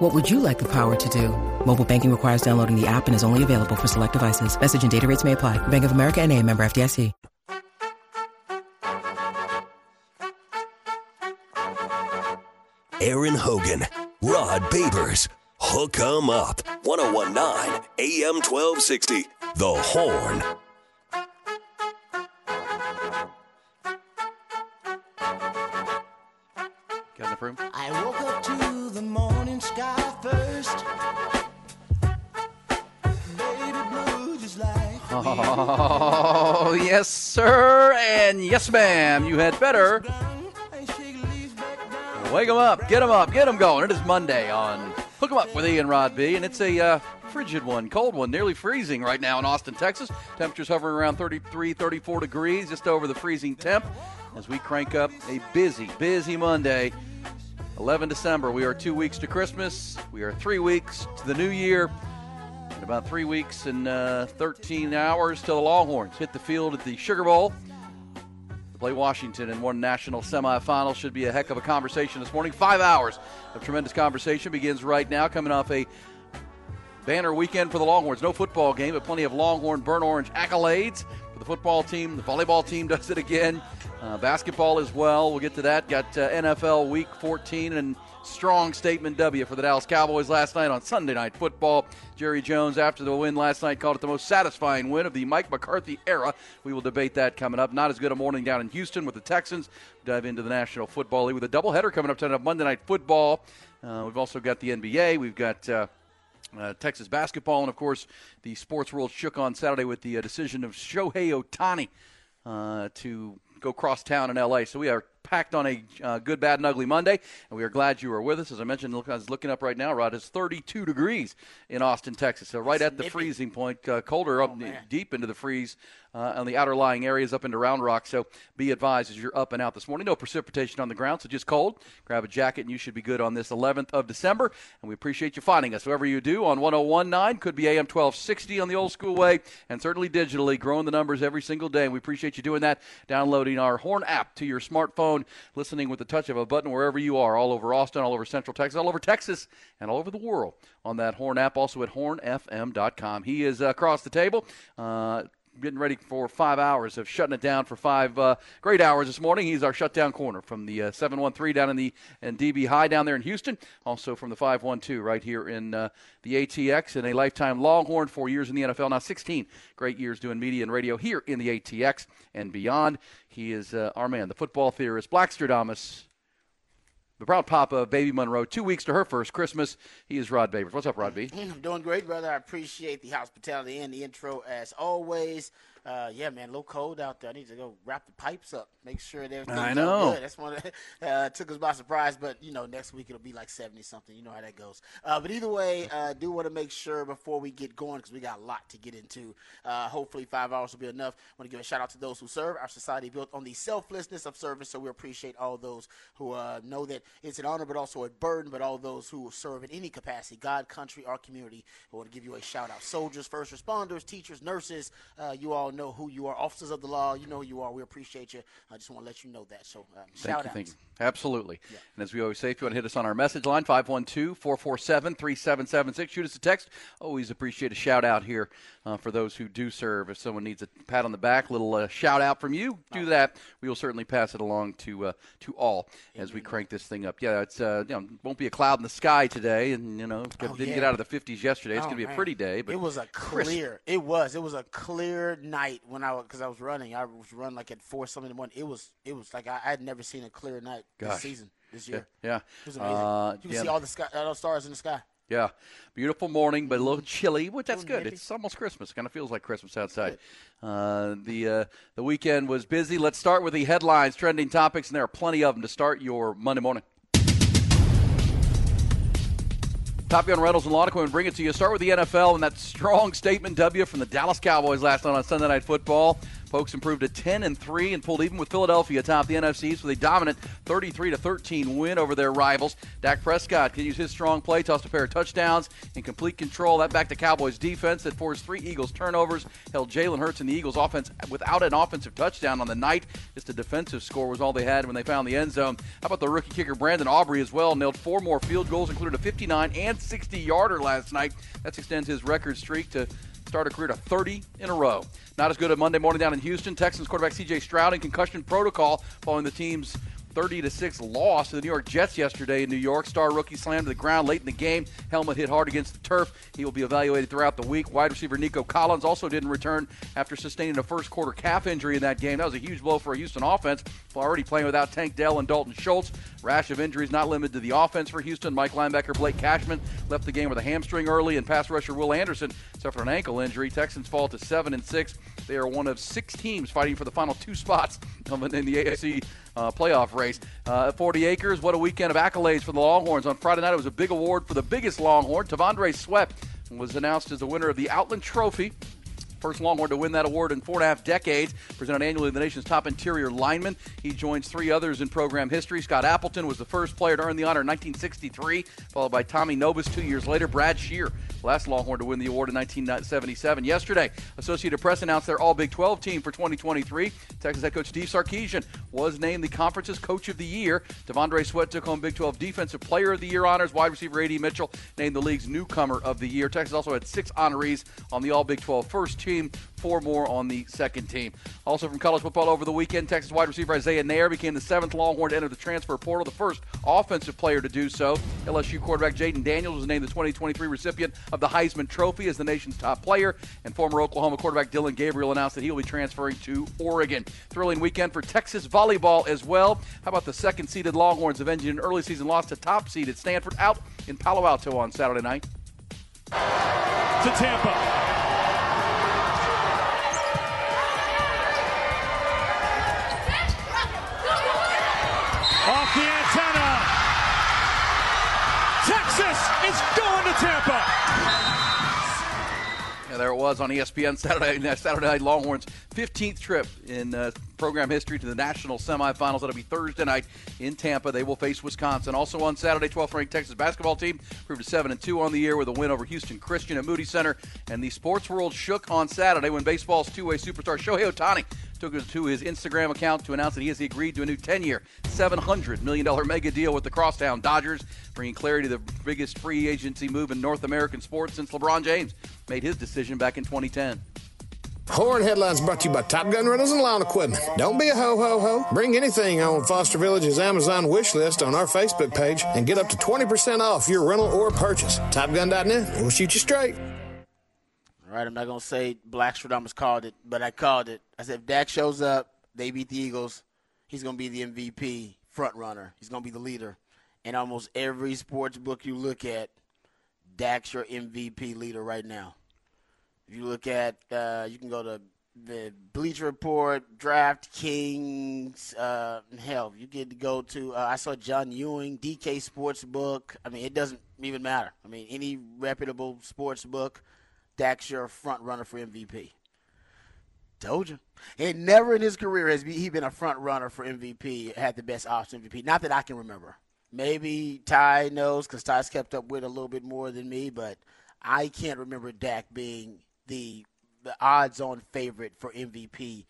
What would you like the power to do? Mobile banking requires downloading the app and is only available for select devices. Message and data rates may apply. Bank of America and a member FDIC. Aaron Hogan, Rod Babers, Hook 'em Up, 1019 AM 1260, The Horn. Got enough room? I woke up to the morning sky first. Baby blue just like Oh, yes, sir, and yes, ma'am. You had better I shake leaves back down. wake 'em up, get 'em up, get 'em going. It is Monday on Hook 'em Up with Ian Rod B, and it's a uh, frigid one, cold one, nearly freezing right now in Austin, Texas. Temperatures hovering around 33, 34 degrees, just over the freezing temp as we crank up a busy, busy Monday. 11 December. We are two weeks to Christmas. We are three weeks to the new year. And about three weeks and uh, 13 hours till the Longhorns hit the field at the Sugar Bowl to play Washington in one national semifinal. Should be a heck of a conversation this morning. Five hours of tremendous conversation begins right now, coming off a banner weekend for the Longhorns. No football game, but plenty of Longhorn burnt orange accolades for the football team. The volleyball team does it again. Uh, basketball as well. We'll get to that. Got uh, NFL Week 14 and strong statement W for the Dallas Cowboys last night on Sunday Night Football. Jerry Jones, after the win last night, called it the most satisfying win of the Mike McCarthy era. We will debate that coming up. Not as good a morning down in Houston with the Texans. Dive into the National Football League with a doubleheader coming up tonight Monday Night Football. Uh, we've also got the NBA. We've got. Uh, uh, Texas basketball, and of course, the sports world shook on Saturday with the uh, decision of Shohei Ohtani uh, to go cross town in LA. So we are packed on a uh, good, bad, and ugly Monday, and we are glad you are with us. As I mentioned, look, I was looking up right now, Rod, it's 32 degrees in Austin, Texas. So right at the freezing point, uh, colder up man. deep into the freeze uh, on the outer lying areas up into Round Rock. So be advised as you're up and out this morning. No precipitation on the ground, so just cold. Grab a jacket, and you should be good on this 11th of December. And we appreciate you finding us wherever you do on 1019, could be AM 1260 on the old school way, and certainly digitally, growing the numbers every single day. And we appreciate you doing that, downloading our Horn app to your smartphone, listening with the touch of a button wherever you are, all over Austin, all over Central Texas, all over Texas, and all over the world on that Horn app. Also at hornfm.com. He is uh, across the table. Uh, Getting ready for five hours of shutting it down for five uh, great hours this morning. He's our shutdown corner from the uh, 713 down in the in DB High down there in Houston. Also from the 512 right here in uh, the ATX and a lifetime Longhorn, four years in the NFL, now 16 great years doing media and radio here in the ATX and beyond. He is uh, our man, the football theorist, Blackstradamus, the proud papa of Baby Monroe. Two weeks to her first Christmas. He is Rod Babers. What's up, Rod B? I'm doing great, brother. I appreciate the hospitality and the intro as always. Uh, yeah, man, a little cold out there. I need to go wrap the pipes up, make sure everything's I know. good. That's one that uh, took us by surprise, but you know, next week it'll be like seventy something. You know how that goes. Uh, but either way, uh, do want to make sure before we get going because we got a lot to get into. Uh, hopefully, five hours will be enough. I want to give a shout out to those who serve. Our society built on the selflessness of service, so we appreciate all those who uh, know that it's an honor, but also a burden. But all those who serve in any capacity, God, country, our community, we want to give you a shout out. Soldiers, first responders, teachers, nurses. Uh, you all know who you are. Officers of the law, you know who you are. We appreciate you. I just want to let you know that. So um, Thank shout you, out. Absolutely. And as we always say, if you want to hit us on our message line, 512 447 3776, shoot us a text. Always appreciate a shout out here uh, for those who do serve. If someone needs a pat on the back, little uh, shout out from you, do that. We will certainly pass it along to uh, to all as we crank this thing up. Yeah, it's uh, you know, won't be a cloud in the sky today, and you know, didn't yeah. get out of the 50s yesterday. It's Oh, going to be a pretty day, but it was a crisp. clear. It was. It was a clear night when I because I was running. I was running like at four something in the morning. It was. It was like I had never seen a clear night Gosh. this season this year. yeah. It was amazing. Uh, you can yeah. see all the sky, all the stars in the sky. Yeah, beautiful morning, but a little chilly, which that's good. It's almost Christmas. Kind of feels like Christmas outside. Uh, the uh, the weekend was busy. Let's start with the headlines, trending topics, and there are plenty of them to start your Monday morning. Top Gun Reynolds and and bring it to you. Start with the NFL and that strong statement W from the Dallas Cowboys last night on Sunday Night Football. Pokes improved to 10 and 3 and pulled even with Philadelphia atop the NFC East with a dominant 33 to 13 win over their rivals. Dak Prescott can use his strong play, tossed a pair of touchdowns in complete control. That back to Cowboys defense that forced three Eagles turnovers, held Jalen Hurts and the Eagles offense without an offensive touchdown on the night. Just a defensive score was all they had when they found the end zone. How about the rookie kicker Brandon Aubrey as well? Nailed four more field goals, included a 59 and 60 yarder last night. That extends his record streak to start a career to 30 in a row. Not as good a Monday morning down in Houston. Texans quarterback C.J. Stroud in concussion protocol following the team's 30 to 6 loss to the New York Jets yesterday in New York. Star rookie slammed to the ground late in the game. Helmet hit hard against the turf. He will be evaluated throughout the week. Wide receiver Nico Collins also didn't return after sustaining a first quarter calf injury in that game. That was a huge blow for a Houston offense, already playing without Tank Dell and Dalton Schultz. Rash of injuries not limited to the offense for Houston. Mike linebacker Blake Cashman left the game with a hamstring early, and pass rusher Will Anderson suffered an ankle injury. Texans fall to seven and six. They are one of six teams fighting for the final two spots in the AFC uh, playoff race. Uh, 40 acres, what a weekend of accolades for the Longhorns. On Friday night, it was a big award for the biggest Longhorn. T'Vondre Sweat was announced as the winner of the Outland Trophy. First Longhorn to win that award in four and a half decades. Presented annually to the nation's top interior lineman. He joins three others in program history. Scott Appleton was the first player to earn the honor in 1963, followed by Tommy Nobis two years later. Brad Shear, last Longhorn to win the award in 1977. Yesterday, Associated Press announced their All Big 12 team for 2023. Texas head coach Steve Sarkisian was named the conference's coach of the year. T'Vondre Sweat took home Big 12 Defensive Player of the Year honors. Wide receiver A.D. Mitchell named the league's newcomer of the year. Texas also had six honorees on the All Big 12 first team, four more on the second team. Also from college football over the weekend, Texas wide receiver Isaiah Neyor became the seventh Longhorn to enter the transfer portal, the first offensive player to do so. LSU quarterback Jayden Daniels was named the 2023 recipient of the Heisman Trophy as the nation's top player, and former Oklahoma quarterback Dillon Gabriel announced that he will be transferring to Oregon. Thrilling weekend for Texas volleyball as well. How about the second-seeded Longhorns avenging an early season loss to top-seeded Stanford out in Palo Alto on Saturday night? To Tampa. Off the antenna. Texas is going to Tampa. Yeah, there it was on ESPN Saturday Saturday Night Longhorns 15th trip in uh, program history to the national semifinals. That'll be Thursday night in Tampa. They will face Wisconsin. Also on Saturday, 12th ranked Texas basketball team proved a seven and two on the year with a win over Houston Christian at Moody Center. And the sports world shook on Saturday when baseball's two-way superstar Shohei Ohtani took it to his Instagram account to announce that he has agreed to a new 10-year, $700 million mega deal with the Crosstown Dodgers, bringing clarity to the biggest free agency move in North American sports since LeBron James made his decision back in 2010. Horn Headlines brought to you by Top Gun Rentals and Lawn Equipment. Don't be a ho ho ho. Bring anything on Foster Village's Amazon wish list on our Facebook page and get up to 20% off your rental or purchase. TopGun.net, we'll shoot you straight. All right, I'm not gonna say Black Stradamus called it, but I called it. I said if Dak shows up, they beat the Eagles, he's gonna be the MVP front runner. He's gonna be the leader. And almost every sports book you look at, Dak's your MVP leader right now. If you look at, uh, you can go to the Bleacher Report, DraftKings, uh, hell, you get to go to. Uh, I saw John Ewing, DK Sportsbook. I mean, it doesn't even matter. I mean, any reputable sports book Dak's your front runner for MVP. Told you. And never in his career has he been a front runner for MVP, had the best option MVP. Not that I can remember. Maybe Ty knows because Ty's kept up with a little bit more than me, but I can't remember Dak being the the odds-on favorite for MVP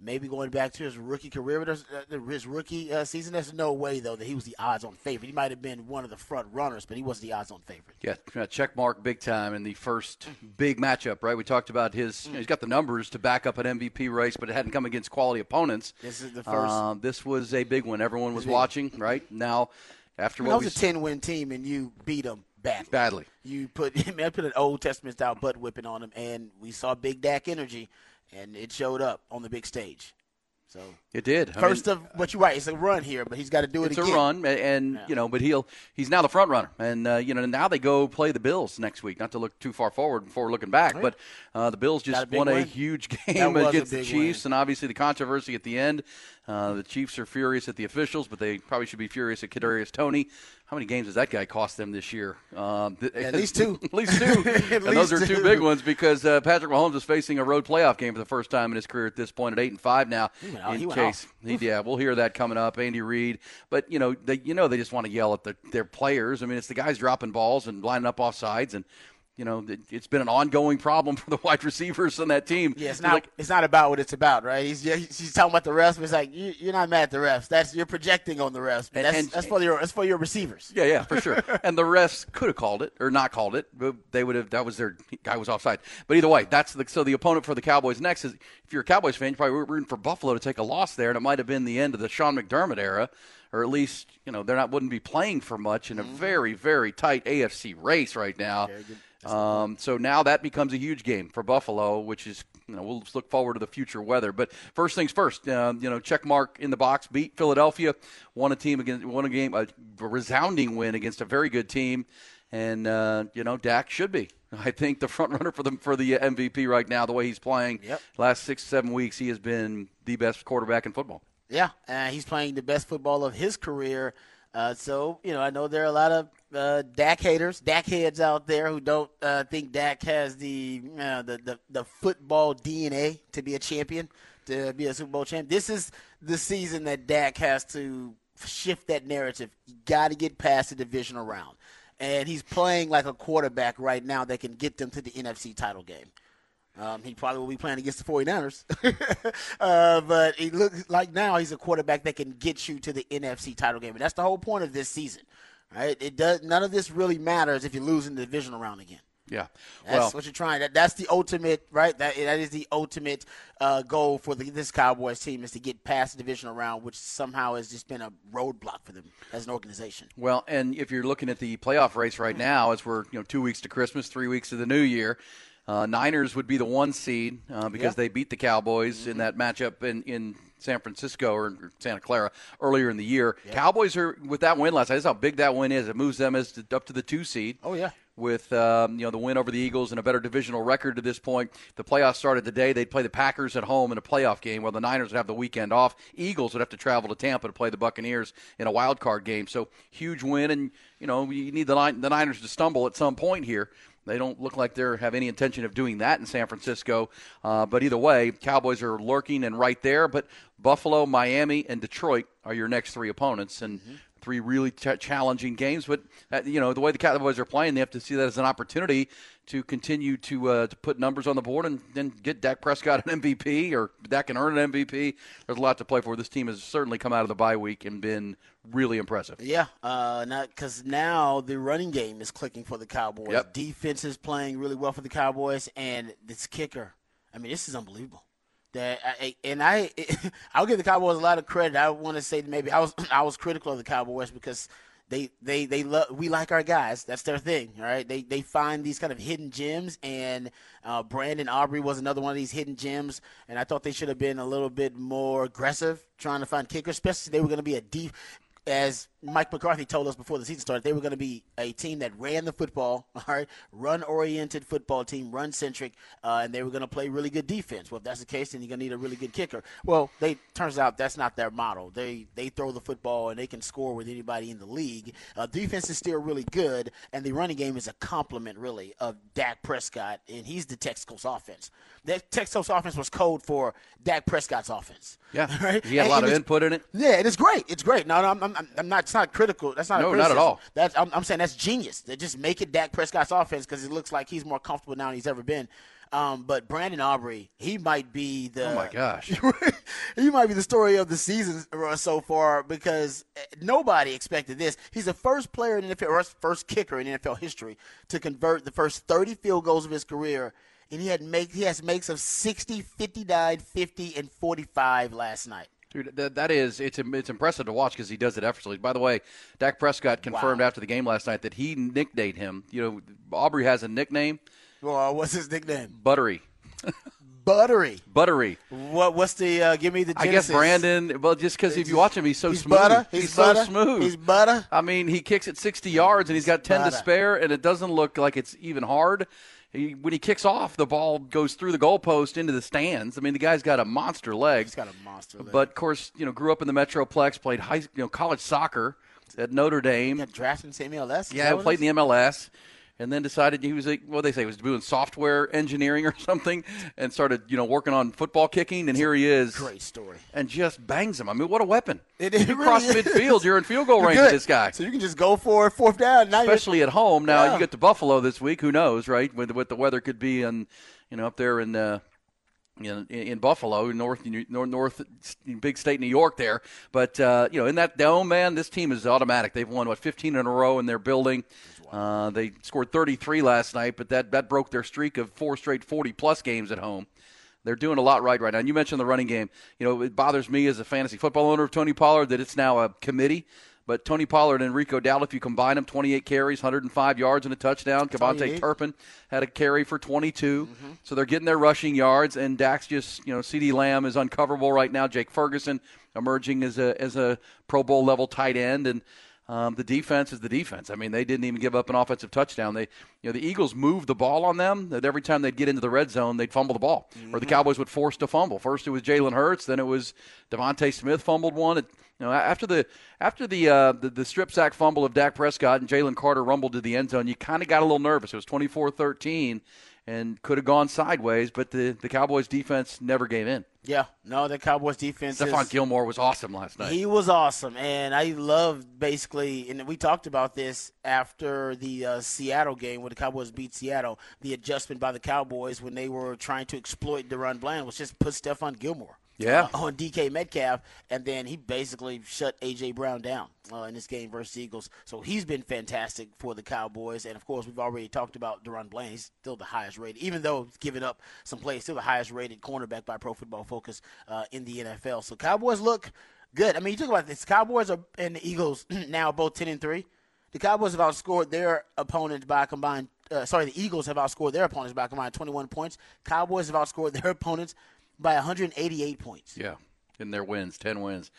maybe going back to his rookie career, uh, his rookie uh, season. There's no way though that he was the odds-on favorite. He might have been one of the front runners, but he was the odds-on favorite. Yeah, check mark big time in the first big matchup. Right, we talked about his. You know, he's got the numbers to back up an MVP race, but it hadn't come against quality opponents. This is the first. Uh, this was a big one. Everyone was watching. Right now, after what was a ten-win team, and you beat them badly. Badly. You put I put an Old Testament style butt whipping on him, and we saw Big Dak energy and it showed up on the big stage. So it did. I First mean, of but you're right, it's a run here, but he's got to do it it's again. A run, and, yeah. you know, but he'll he's now the front runner, and uh, you know now they go play the Bills next week. Not to look too far forward before looking back, right. but uh, the Bills just a won win. a huge game against the Chiefs, win. and obviously the controversy at the end Uh, the Chiefs are furious at the officials, but they probably should be furious at Kadarius Toney. How many games has that guy cost them this year? Um, th- At least two. at least two. and those are two two. big ones because uh, Patrick Mahomes is facing a road playoff game for the first time in his career at this point at eight and five now. in case, he, yeah, we'll hear that coming up. Andy Reid, but you know, they, you know, they just want to yell at the, their players. I mean, it's the guys dropping balls and lining up off sides and. You know, it- it's been an ongoing problem for the wide receivers on that team. Yeah, it's not. like, it's not about what it's about, right? He's he's he's talking about the refs. But it's like you, you're not mad at the refs. That's you're projecting on the refs. And- that's and- that's for your that's for your receivers. Yeah, yeah, for sure. and the refs could have called it or not called it, but they would have. That was their guy was offside. But either way, that's the so the opponent for the Cowboys next is if you're a Cowboys fan, you're probably rooting for Buffalo to take a loss there, and it might have been the end of the Sean McDermott era, or at least you know they're not wouldn't be playing for much in a mm-hmm. very very tight AFC race right now. Um, so now that becomes a huge game for Buffalo, which is you know we'll look forward to the future weather. But first things first, um, you know check mark in the box. Beat Philadelphia, won a team against won a game a resounding win against a very good team, and uh, you know Dak should be. I think the front runner for the for the MVP right now, the way he's playing. Yep. Last six seven weeks, he has been the best quarterback in football. Yeah, uh, he's playing the best football of his career. Uh, so you know, I know there are a lot of uh, Dak haters, Dak heads out there who don't uh, think Dak has the, the the the football DNA to be a champion, to be a Super Bowl champ. This is the season that Dak has to shift that narrative. You got to get past the divisional round, and he's playing like a quarterback right now that can get them to the NFC title game. Um, he probably will be playing against the 49ers. uh, but he looks like now he's a quarterback that can get you to the NFC title game. And that's the whole point of this season. Right? It does none of this really matters if you lose in the divisional round again. Yeah. That's well, what you're trying. That, that's the ultimate, right? That that is the ultimate uh, goal for the, this Cowboys team is to get past the divisional round, which somehow has just been a roadblock for them as an organization. Well, and if you're looking at the playoff race right now, as we're you know two weeks to Christmas, three weeks to the New Year, uh, Niners would be the one seed uh, because Yeah. they beat the Cowboys in that matchup in in San Francisco or Santa Clara earlier in the year. Cowboys are with that win last night. That's how big that win is. It moves them as to, up to the two seed. Oh, yeah. With um, you know the win over the Eagles and a better divisional record to this point, the playoffs started today. They'd play the Packers at home in a playoff game, while the Niners would have the weekend off. Eagles would have to travel to Tampa to play the Buccaneers in a wild card game. So huge win, and you know you need the the Niners to stumble at some point here. They don't look like they have any intention of doing that in San Francisco. Uh, but either way, Cowboys are lurking and right there. But Buffalo, Miami, and Detroit are your next three opponents, and three really ch- challenging games. But uh, you know the way the Cowboys are playing, they have to see that as an opportunity to continue to uh, to put numbers on the board and then get Dak Prescott an MVP or Dak can earn an MVP. There's a lot to play for. This team has certainly come out of the bye week and been really impressive. Yeah, uh, not because now the running game is clicking for the Cowboys. Yep. Defense is playing really well for the Cowboys, and this kicker. I mean, this is unbelievable. That I, and I, I'll give the Cowboys a lot of credit. I want to say maybe I was I was critical of the Cowboys because they they they love we like our guys. That's their thing, right. They they find these kind of hidden gems, and uh, Brandon Aubrey was another one of these hidden gems. And I thought they should have been a little bit more aggressive trying to find kickers, especially they were going to be a deep as Mike McCarthy told us before the season started, they were going to be a team that ran the football, all right, run-oriented football team, run-centric, uh, and they were going to play really good defense. Well, if that's the case, then you're going to need a really good kicker. Well, they turns out that's not their model. They they throw the football and they can score with anybody in the league. Uh, defense is still really good, and the running game is a complement, really, of Dak Prescott, and he's the Texas offense. That Texas offense was code for Dak Prescott's offense. Yeah, right? he had a lot of input in it. yeah, it is great. It's great. No, no, I'm, I'm, I'm not. It's not critical. That's not. No, not at all. That's. I'm, I'm saying that's genius. They just make it Dak Prescott's offense because it looks like he's more comfortable now than he's ever been. Um, but Brandon Aubrey, he might be the. Oh my gosh. he might be the story of the season so far because uh, nobody expected this. He's the first player in NFL, or first kicker in NFL history to convert the first 30 field goals of his career. And he had make he has makes of 60, 59, 50, and 45 last night. Dude, that, that is it's it's impressive to watch because he does it effortlessly. By the way, Dak Prescott confirmed Wow. after the game last night that he nicknamed him. You know, Aubrey has a nickname, Well, what's his nickname? Buttery. Buttery. Buttery. What? What's the? Uh, give me the. I guess. Brandon. Well, just because if you watch him, he's so He's smooth. butter. He's so butter. smooth. He's butter. I mean, he kicks it 60 yards and he's got 10 to spare, and it doesn't look like it's even hard. He, when he kicks off, the ball goes through the goalpost into the stands. I mean, the guy's got a monster leg. He's got a monster leg. But of course, you know, grew up in the Metroplex, played high, you know, college soccer at Notre Dame. Yeah, drafted in the MLS. Yeah, played in the MLS, and then decided he was a, what they say he was doing software engineering or something, and started you know working on football kicking. And here he is, is? Great story. and just bangs him. I mean, what a weapon! It- it you really cross is. midfield, you're in field goal You're range good. of this guy. So you can just go for it, fourth down. Now Especially at home. Now Yeah. you get to Buffalo this week. Who knows, right? With what the weather could be, and you know up there in. Uh, in, in Buffalo, North, North, North, big state New York there. But uh, you know, in that dome, man, this team is automatic. They've won what 15 in a row in their building. Uh, they scored 33 last night, but that that broke their streak of four straight 40 plus games at home. They're doing a lot right right now. And you mentioned the running game. You know, it bothers me as a fantasy football owner of Tony Pollard that it's now a committee. But Tony Pollard and Rico Dowdle, if you combine them, 28 carries, 105 yards, and a touchdown. KaVontae. Turpin had a carry for 22. So they're getting their rushing yards, and Dax just, you know, CeeDee Lamb is uncoverable right now. Jake Ferguson emerging as a as a Pro Bowl level tight end, and um, the defense is the defense. I mean, they didn't even give up an offensive touchdown. They, you know, the Eagles moved the ball on them. That every time they'd get into the red zone, they'd fumble the ball, or the Cowboys would force to fumble. First it was Jalen Hurts, then it was DeVonta Smith fumbled one. It, you know, after the after the, uh, the the strip sack fumble of Dak Prescott and Jalen Carter rumbled to the end zone, you kind of got a little nervous. It was 24-13 and could have gone sideways, but the the Cowboys defense never gave in. yeah, no, the Cowboys defense. Stephon is, Gilmore was awesome last night. He was awesome, and I loved basically, and we talked about this after the uh, Seattle game when the Cowboys beat Seattle. The adjustment by the Cowboys when they were trying to exploit DaRon Bland was just put Stephon Gilmore. Yeah. uh, on DK Metcalf, and then he basically shut AJ Brown down uh, in this game versus Eagles. So he's been fantastic for the Cowboys, and of course we've already talked about DaRon Bland. He's still the highest rated, even though he's giving up some plays, still the highest rated cornerback by Pro Football Focus uh, in the NFL. So Cowboys look good. I mean, you talk about this. Cowboys are, and the Eagles now both ten and three. The Cowboys have outscored their opponents by a combined. Uh, sorry, the Eagles have outscored their opponents by combined 21 points. Cowboys have outscored their opponents by 188 points. Yeah, in their wins, ten wins.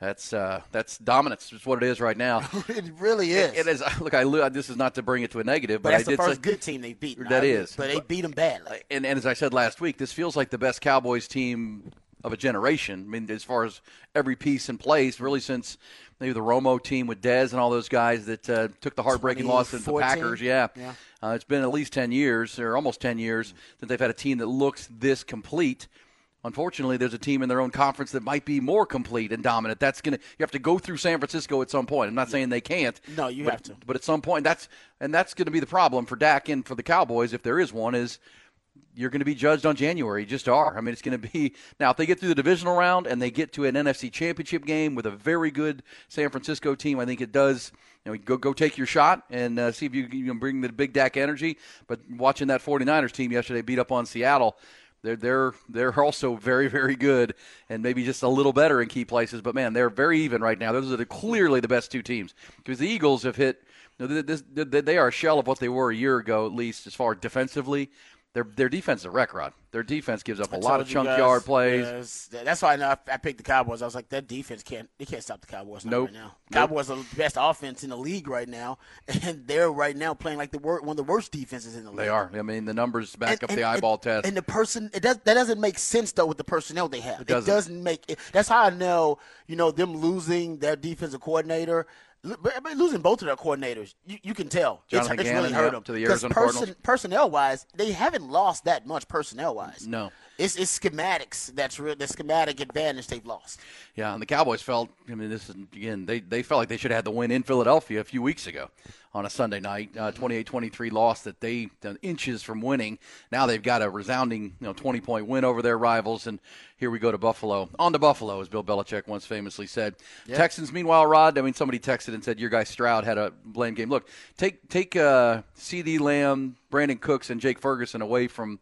That's uh, that's dominance. Is what it is right now. It really is. It is. Look, I this is not to bring it to a negative, but but, that's I the first say, good team they've beaten. That I- is. but they beat them badly. and, and as I said last week, this feels like the best Cowboys team of a generation. I mean, as far as every piece in place, really since maybe the Romo team with Dez and all those guys that uh, took the heartbreaking loss to the Packers. Yeah, Yeah. Uh, it's been at least ten years, or almost ten years, that they've had a team that looks this complete. Unfortunately, there's a team in their own conference that might be more complete and dominant. That's gonna you have to go through San Francisco at some point. I'm not saying they can't. No, you but- have to. But at some point, that's and that's going to be the problem for Dak and for the Cowboys if there is one. Is you're going to be judged on January. You just are. I mean, it's going to be now if they get through the divisional round and they get to an NFC Championship game with a very good San Francisco team. I think it does. You know, go go take your shot and uh, see if you, you can bring the big Dak energy. But watching that 49ers team yesterday beat up on Seattle. They're they're they're also very very good and maybe just a little better in key places. But man, they're very even right now. Those are the, clearly the best two teams because the Eagles have hit. You know, this, they they are a shell of what they were a year ago, at least as far defensively. Their their defense is a wreck, Rod. Their defense gives up a lot of chunk guys, yard plays. yes, that's why I, know I, I picked the Cowboys. I was like, that defense can't they can't stop the Cowboys Nope. right now. Nope. Cowboys are the best offense in the league right now, and they're right now playing like the wor- one of the worst defenses in the league. They are. I mean, the numbers back And- up and- the eyeball and, test. And the person, it does, that doesn't make sense though with the personnel they have. It doesn't. doesn't, make. It, that's how I know. You know, them losing their defensive coordinator, l- but- but losing both of their coordinators, you, you can tell. Jonathan it's, it's really hurt them to the Arizona person, Cardinals. personnel wise, they haven't lost that much personnel wise. No. It's, it's schematics. That's real. The schematic advantage they've lost. Yeah, and the Cowboys felt. I mean, this is again. They they felt like they should have had the win in Philadelphia a few weeks ago on a Sunday night, uh, 28-23 loss that they uh, inches from winning. Now they've got a resounding, you know, twenty point win over their rivals, and here we go to Buffalo. On to Buffalo, as Bill Belichick once famously said. Texans, meanwhile, Rod. I mean, somebody texted and said your guy Stroud had a blame game. Look, take take uh, CeeDee Lamb, Brandin Cooks, and Jake Ferguson away from.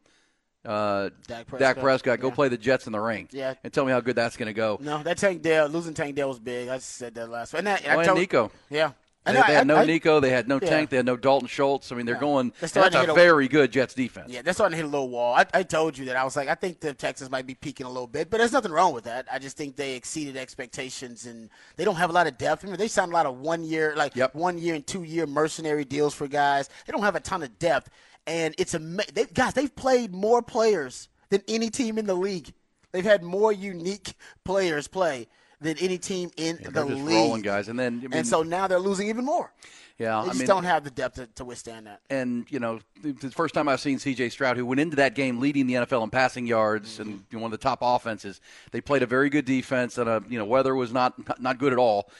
Uh, Dak Dak Prescott, Prescott, go yeah. play the Jets in the rain. Yeah. and tell me how good that's going to go. No, that Tank Dell losing Tank Dell was big. I said that last. Week. And, that, I Oh, and told- Nico. Yeah. I They, know, they had I- no I- Nico, they had no Yeah. Tank, they had no Dalton Schultz. I mean, they're going. They're That's a a- very good Jets defense. Yeah, they're starting to hit a little wall. I, I told you that I was like, I think the Texans might be peaking a little bit, but there's nothing wrong with that. I just think they exceeded expectations, and they don't have a lot of depth. Remember, they signed a lot of one year, like Yep. one year and two year mercenary deals for guys. They don't have a ton of depth, and it's a they, guys. They've played more players than any team in the league. They've had more unique players play than any team in Yeah, the just league. rolling guys, and then I mean, and so now they're losing even more. yeah, They I just mean, don't have the depth to, to withstand that. and you know, the first time I've seen C.J. Stroud, who went into that game leading the NFL in passing yards and Mm-hmm. one of the top offenses. They played a very good defense, and uh, you know, weather was not not good at all.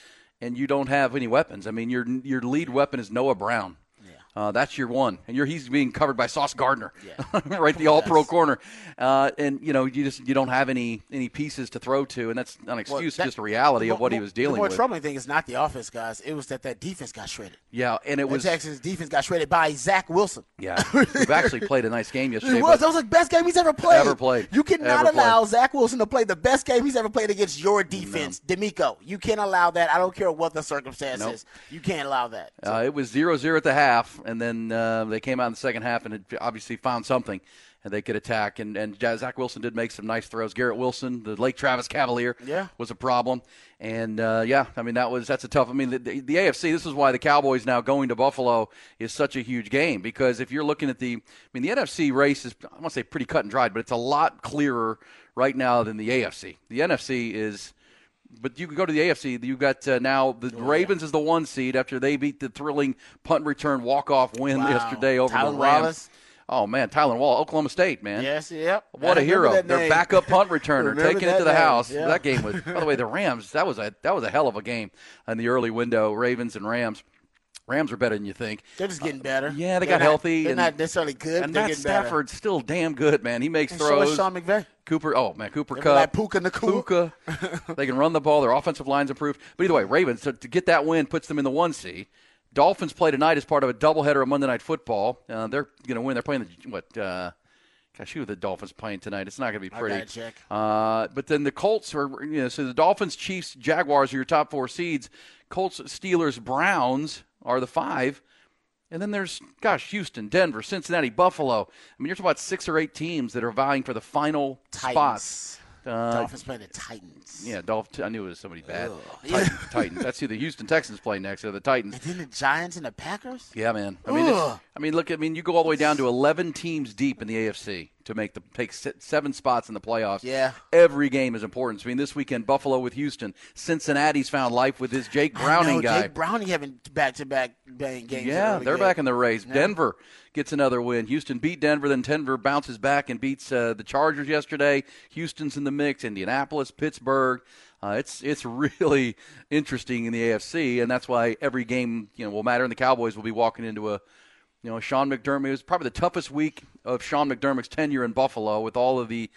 And you don't have any weapons. I mean, your your lead weapon is Noah Brown. Uh, that's your one, and you're, he's being covered by Sauce Gardner, right, the All-Pro corner, uh, and you know you just you don't have any any pieces to throw to, and that's not an excuse, that- just a reality the of what he was dealing The more with. troubling thing is not the offense, guys. It was that that defense got shredded. Yeah, and it The was Texans defense got shredded by Zach Wilson. yeah. We've actually played a nice game yesterday. It was. That was the best game he's ever played. Ever played. You cannot Ever allow played. Zach Wilson to play the best game he's ever played against your defense, DeMeco. You can't allow that. I don't care what the circumstances. Nope. You can't allow that. Uh, it was 0-0 at the half, and then uh, they came out in the second half and had obviously found something, and they could attack. And, and Zach Wilson did make some nice throws. Garrett Wilson, the Lake Travis Cavalier, Yeah. was a problem. And uh, yeah, I mean that was that's a tough. I mean the, the, the AFC. This is why the Cowboys now going to Buffalo is such a huge game because if you're looking at the, I mean the NFC race is I want to say pretty cut and dried, but it's a lot clearer right now than the AFC. The NFC is. But you can go to the AFC. You've got uh, now the Oh, Ravens is the one seed after they beat the thrilling punt return walk off win Wow. yesterday over Tylan the Rams. Wallace? Oh man, Tylen Wall, Oklahoma State, man. Yes, yep. What I a hero! Their backup punt returner taking it to the name, house. yeah. That game was. By the way, the Rams. That was a that was a hell of a game in the early window. Ravens and Rams. Rams are better than you think. They're just getting better. Yeah, they They're got not- healthy. They're and, not necessarily good. And they're Matt getting better. Stafford's still damn good, man. He makes And so throws. is Sean McVay. Cooper, oh man, Cooper Remember Kupp, that Puka Nacua? Puka. they can run the ball. Their offensive line's improved. But either way, Ravens to, to get that win puts them in the one seed. Dolphins play tonight as part of a doubleheader of Monday Night Football. Uh, they're going to win. They're playing the what? Uh, gosh, who are the Dolphins playing tonight? It's not going to be pretty. check. Uh, but then the Colts are, you know, so the Dolphins, Chiefs, Jaguars are your top four seeds. Colts, Steelers, Browns are the five. And then there's, gosh, Houston, Denver, Cincinnati, Buffalo. I mean, you're talking about six or eight teams that are vying for the final spot. Titans. Uh, Dolphins play the Titans. yeah, Dolphins. I knew it was somebody bad. Yeah. Titans, Titans. That's who the Houston Texans play next. They're the Titans. And then the Giants and the Packers. Yeah, man. I mean. I mean, look. I mean, you go all the way down to 11 teams deep in the AFC to make the take seven spots in the playoffs. Yeah. every game is important. I mean, this weekend, Buffalo with Houston, Cincinnati's found life with his Jake Browning know, guy. Jake Browning having back-to-back bang games. Yeah, early they're game. back in the race. Denver gets another win. Houston beat Denver, then Denver bounces back and beats uh, the Chargers yesterday. Houston's in the mix. Indianapolis, Pittsburgh. Uh, it's it's really interesting in the AFC, and that's why every game you know will matter. And the Cowboys will be walking into a you know Sean McDermott. It was probably the toughest week of Sean McDermott's tenure in Buffalo with all of the.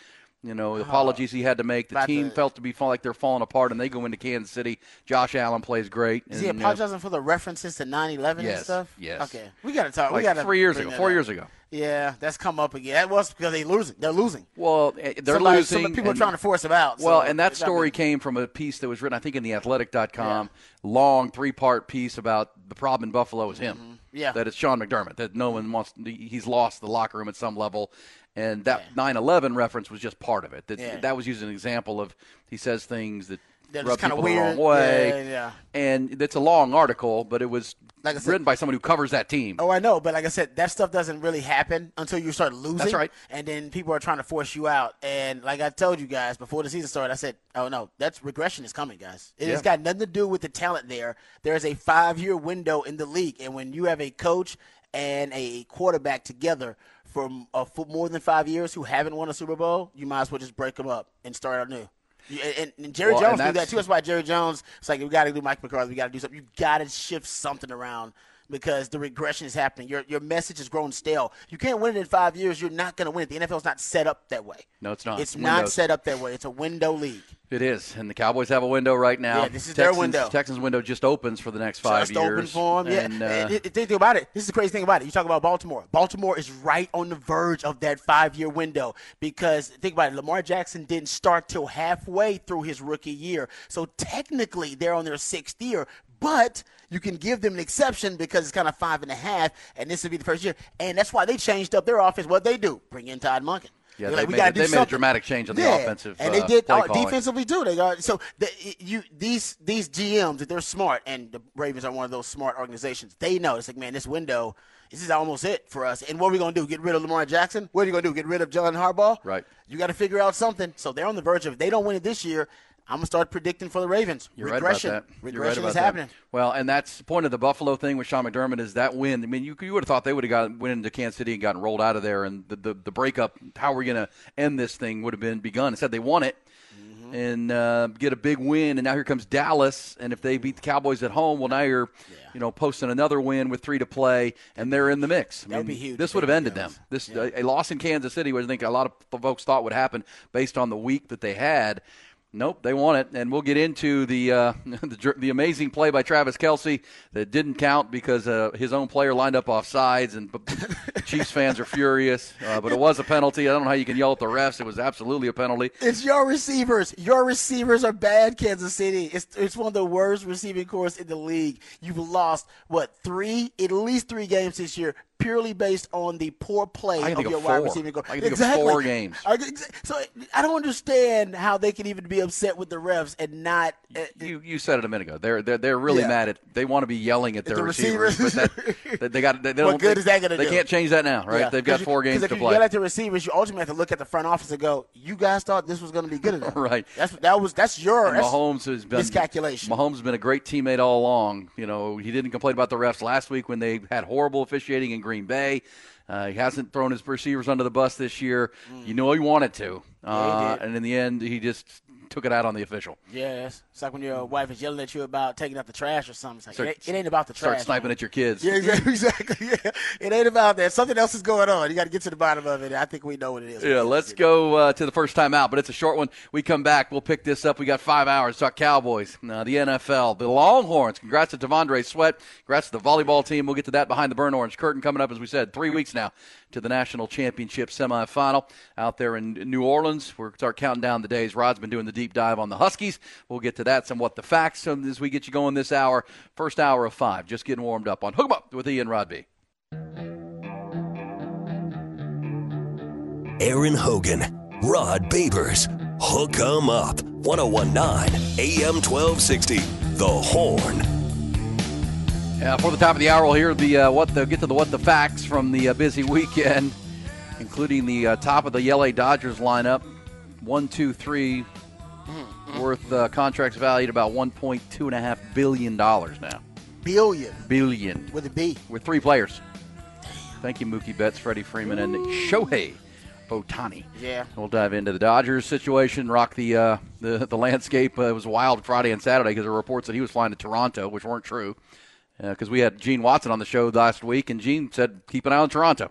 You know, the apologies he had to make. The team felt to be fall like they're falling apart, and they go into Kansas City. Josh Allen plays great. Is he and, uh, apologizing for the references to 9/11 and Yes, stuff? yes. Okay, we got to talk. we like got to three years ago, four years ago. Yeah, that's come up again. That was because they losing. They're losing. Well, eh, they're Somebody- losing. Some people and- are trying to force him out. so Well, and that it's not story came from a piece that was written, I think, in the Athletic.com, long three-part piece about the problem in Buffalo is him. Mm-hmm. Yeah. that it's Sean McDermott. That no one wants. He's lost the locker room at some level, and that 9/11 reference was just part of it. That Yeah. that was used as an example of he says things that. That rub people the wrong way, Yeah, yeah. and it's a long article, but it was Like said- written by someone who covers that team. Oh, I know, but like I said, that stuff doesn't really happen until you start losing. That's right. And then people are trying to force you out. And like I told you guys before the season started, I said, "Oh no, that's regression is coming, guys. It has got nothing to do with the talent there. There is a five-year window in the league, and when you have a coach and a quarterback together for, uh, for more than five years who haven't won a Super Bowl, you might as well just break them up and start anew." You- And, and Jerry Well, Jones and knew that too. That's why Jerry Jones. It's like we got to do Mike McCarthy. We got to do something. You got to shift something around because the regression is happening. Your your message is growing stale. You can't win it in five years. You're not going to win it. The NFL's not set up that way. No, it's not. It's Windows. not set up that way. It's a window league. It is, and the Cowboys have a window right now. Yeah, this is their window. Texans window just opens for the next five Just years. Just open for them. Yeah. And, uh, And think about it. This is the crazy thing about it. You talk about Baltimore. Baltimore is right on the verge of that five-year window because think about it. Lamar Jackson didn't start till halfway through his rookie year, so technically they're on their sixth year. But you can give them an exception because it's kind of five and a half, and this will be the first year. And that's why they changed up their offense. What they do, bring in Todd Monken. Yeah, like, we a- do they made a dramatic change on the Yeah, offensive, and uh, they did uh, defensively too. They got so the, you these these GMs if they're smart, and the Ravens are one of those smart organizations. They know it's like, man, this window. This is almost it for us. And what are we going to do? Get rid of Lamar Jackson? What are you going to do? Get rid of John Harbaugh? Right. You got to figure out something. So they're on the verge of. If they don't win it this year, I'm gonna start predicting for the Ravens. You're regression. right about that. Regression right about is that. happening. Well, and that's the point of the Buffalo thing with Sean McDermott is that win. I mean, you, you would have thought they would have got went into Kansas City and gotten rolled out of there, and the the, the breakup. How we're going to end this thing would have been begun. Instead, they won it. Mm-hmm. And uh, get a big win, and now here comes Dallas. And if they beat the Cowboys at home, well, now you're, you know, posting another win with three to play, and they're in the mix. I That would mean, be huge This would have ended them. This a, a loss in Kansas City, which I think a lot of folks thought would happen based on the week that they had. Nope, they won it, and we'll get into the uh, the, the amazing play by Travis Kelce that didn't count because uh, his own player lined up off sides, and Chiefs fans are furious. Uh, but it was a penalty. I don't know how you can yell at the refs. It was absolutely a penalty. It's your receivers. Your receivers are bad, Kansas City. It's it's one of the worst receiving corps in the league. You've lost what three, at least three games this year, purely based on the poor play of your of wide four. receiving. I can think of exactly. four games. So I don't understand how they can even be upset with the refs and not. uh, You you said it a minute ago. They're they're, they're really Yeah. mad at. They want to be yelling at their the receivers, receivers. but that, they got. They, they What good they, is that gonna do? They can't change that now, right? Yeah. They've got four games to play. if you yell at the receivers, you ultimately have to look at the front office and go, "You guys thought this was going to be good enough." Right. That's that was that's your And that's Mahomes has been miscalculation. Mahomes has been a great teammate all along. You know, he didn't complain about the refs last week when they had horrible officiating in Green Bay. Uh, he hasn't thrown his receivers under the bus this year. You know he wanted to, uh, Mm. Yeah, he and in the end, he just took it out on the official. Yes, it's like when your wife is yelling at you about taking out the trash or something. It's like, Start- it, ain't, it ain't about the trash. Start sniping man. at your kids. Yeah, exactly. exactly. Yeah. It ain't about that. Something else is going on. You got to get to the bottom of it. I think we know what it is. Yeah, let's go uh, to the first time out, but it's a short one. We come back, we'll pick this up. We got five hours. Talk Cowboys, uh, the NFL, the Longhorns. Congrats to T'Vondre Sweat. Congrats to the volleyball team. We'll get to that behind the burn orange curtain coming up, as we said, three weeks now to the national championship semifinal out there in New Orleans. We're start counting down the days. Rod's been doing the deep dive on the Huskies. We'll get to that somewhat the facts um, as we get you going this hour. First hour of five, just getting warmed up on Hook 'em Up with Ian Rodby. Aaron Hogan, Rod Babers, Hook 'em Up, 1019 AM 1260, The Horn. Yeah, for the top of the hour, we'll hear the uh, what the get to the what the facts from the uh, busy weekend, including the uh, top of the LA Dodgers lineup, one, two, three, worth uh, contracts valued about one point two and a half billion dollars now. billion Billion. With a B. with three players. Thank you, Mookie Betts, Freddie Freeman, and Shohei Ohtani. Yeah. We'll dive into the Dodgers situation, rock the uh, the, the landscape. Uh, it was wild Friday and Saturday because there were reports that he was flying to Toronto, which weren't true. Because we had Gene Watson on the show last week, and Gene said, keep an eye on Toronto.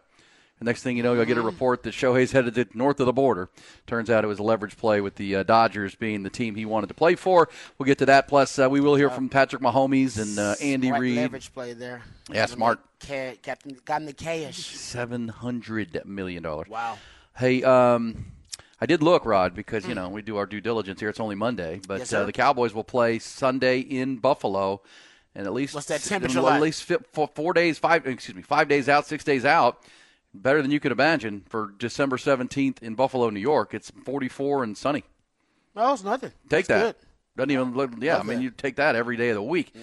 The next thing you know, you'll get a report that Shohei's headed to north of the border. Turns out it was a leverage play with the uh, Dodgers being the team he wanted to play for. We'll get to that. Plus, uh, we will hear from Patrick Mahomes and uh, Andy Smart Reid. leverage play there. Yeah, Got him smart. the Ca- got, got him the cash. Seven hundred million dollars. Wow. Hey, um, I did look, Rod, because you know we do our due diligence here. It's only Monday, but. Yes, uh, the Cowboys will play Sunday in Buffalo, and at least What's that temperature At like? least four days, five excuse me, five days out, six days out. Better than you could imagine for December seventeenth in Buffalo, New York. It's forty-four and sunny. No, it's nothing. Take That's that. Good. Doesn't even look. Yeah, I mean. Mm-hmm. you take that every day of the week.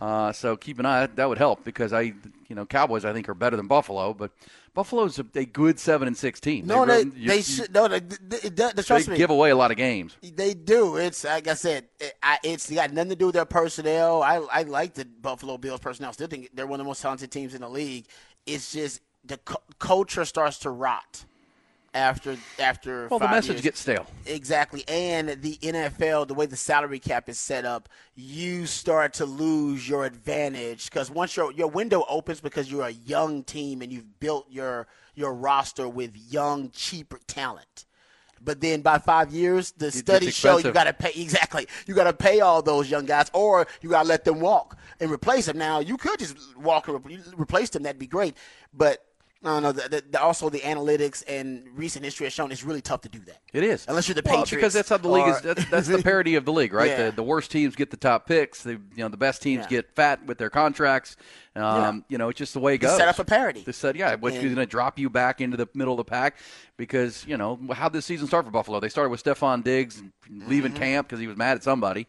Uh, so keep an eye. That would help because I, you know, Cowboys I think are better than Buffalo, but Buffalo's a, a good seven and six team. No, they really- you- they you- should. No, they, they, they trust me. give away a lot of games. They do. It's like I said. It, I, it's got nothing to do with their personnel. I I like the Buffalo Bills personnel. Still think they're one of the most talented teams in the league. It's just the cu- culture starts to rot after after. Well, the message years. gets stale. Exactly. And the NFL, the way the salary cap is set up, you start to lose your advantage because once your your window opens because you're a young team and you've built your your roster with young, cheaper talent. But then by five years, the gets studies show you got to pay exactly. You got to pay all those young guys, or you got to let them walk and replace them. Now you could just walk and re- replace them. That'd be great. But No, no. The, the, the, also, the analytics and recent history has shown it's really tough to do that. It is unless you're the well, Patriots. because that's how the league or- is. That's, that's the parity of the league, right? Yeah. The, the worst teams get the top picks. The you know the best teams Yeah. get fat with their contracts. Um, Yeah. You know, it's just the way it goes. set up a parity. They said, yeah, which is going to drop you back into the middle of the pack because you know how did this season start for Buffalo? They started with Stefon Diggs leaving Mm-hmm. camp because he was mad at somebody.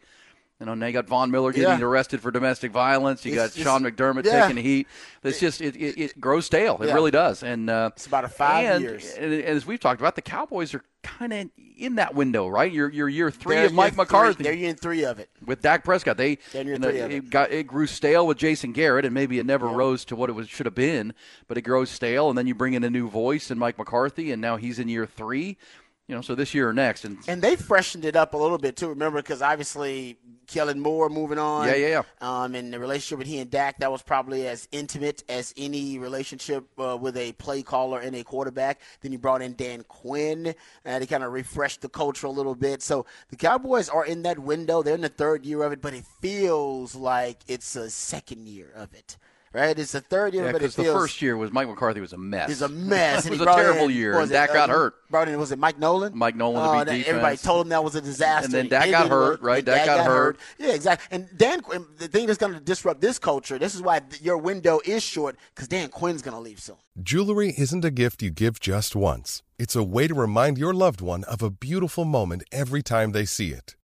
You know, now you got Von Miller getting Yeah. arrested for domestic violence. You It's- got Sean McDermott yeah. taking heat. It's just it, it, it grows stale. It Yeah. really does. And uh, It's about a five and, years. And, and as we've talked about, the Cowboys are kind of in that window, right? You're, you're year 3 They're of Mike in three- McCarthy They're in three of it. with Dak Prescott. They They're in you know, three of it it. got it grew stale with Jason Garrett, and maybe it never rose to what it was should have been. But it grows stale, and then you bring in a new voice and Mike McCarthy, and now he's in year three. You know, so this year or next, and And they freshened it up a little bit too. Remember, because obviously Kellen Moore moving on. Yeah, yeah, yeah. Um, and the relationship with he and Dak that was probably as intimate as any relationship uh, with a play caller and a quarterback. Then you brought in Dan Quinn, and he kind of refreshed the culture a little bit. So the Cowboys are in that window. They're in the third year of it, but it feels like it's a second year of it. Right? It's the third year, yeah, but it because the first year was Mike McCarthy was a mess. It's a mess. it was a terrible in- year, what and was it, Dak got uh, hurt. Brought in was it Mike Nolan? Mike Nolan to Oh, be and defense. Everybody told him that was a disaster. And then He Dak got it. hurt, right? And Dak got hurt. Yeah, exactly. And Dan, the thing that's going to disrupt this culture. This is why your window is short because Dan Quinn's going to leave soon. Jewelry isn't a gift you give just once. It's a way to remind your loved one of a beautiful moment every time they see it.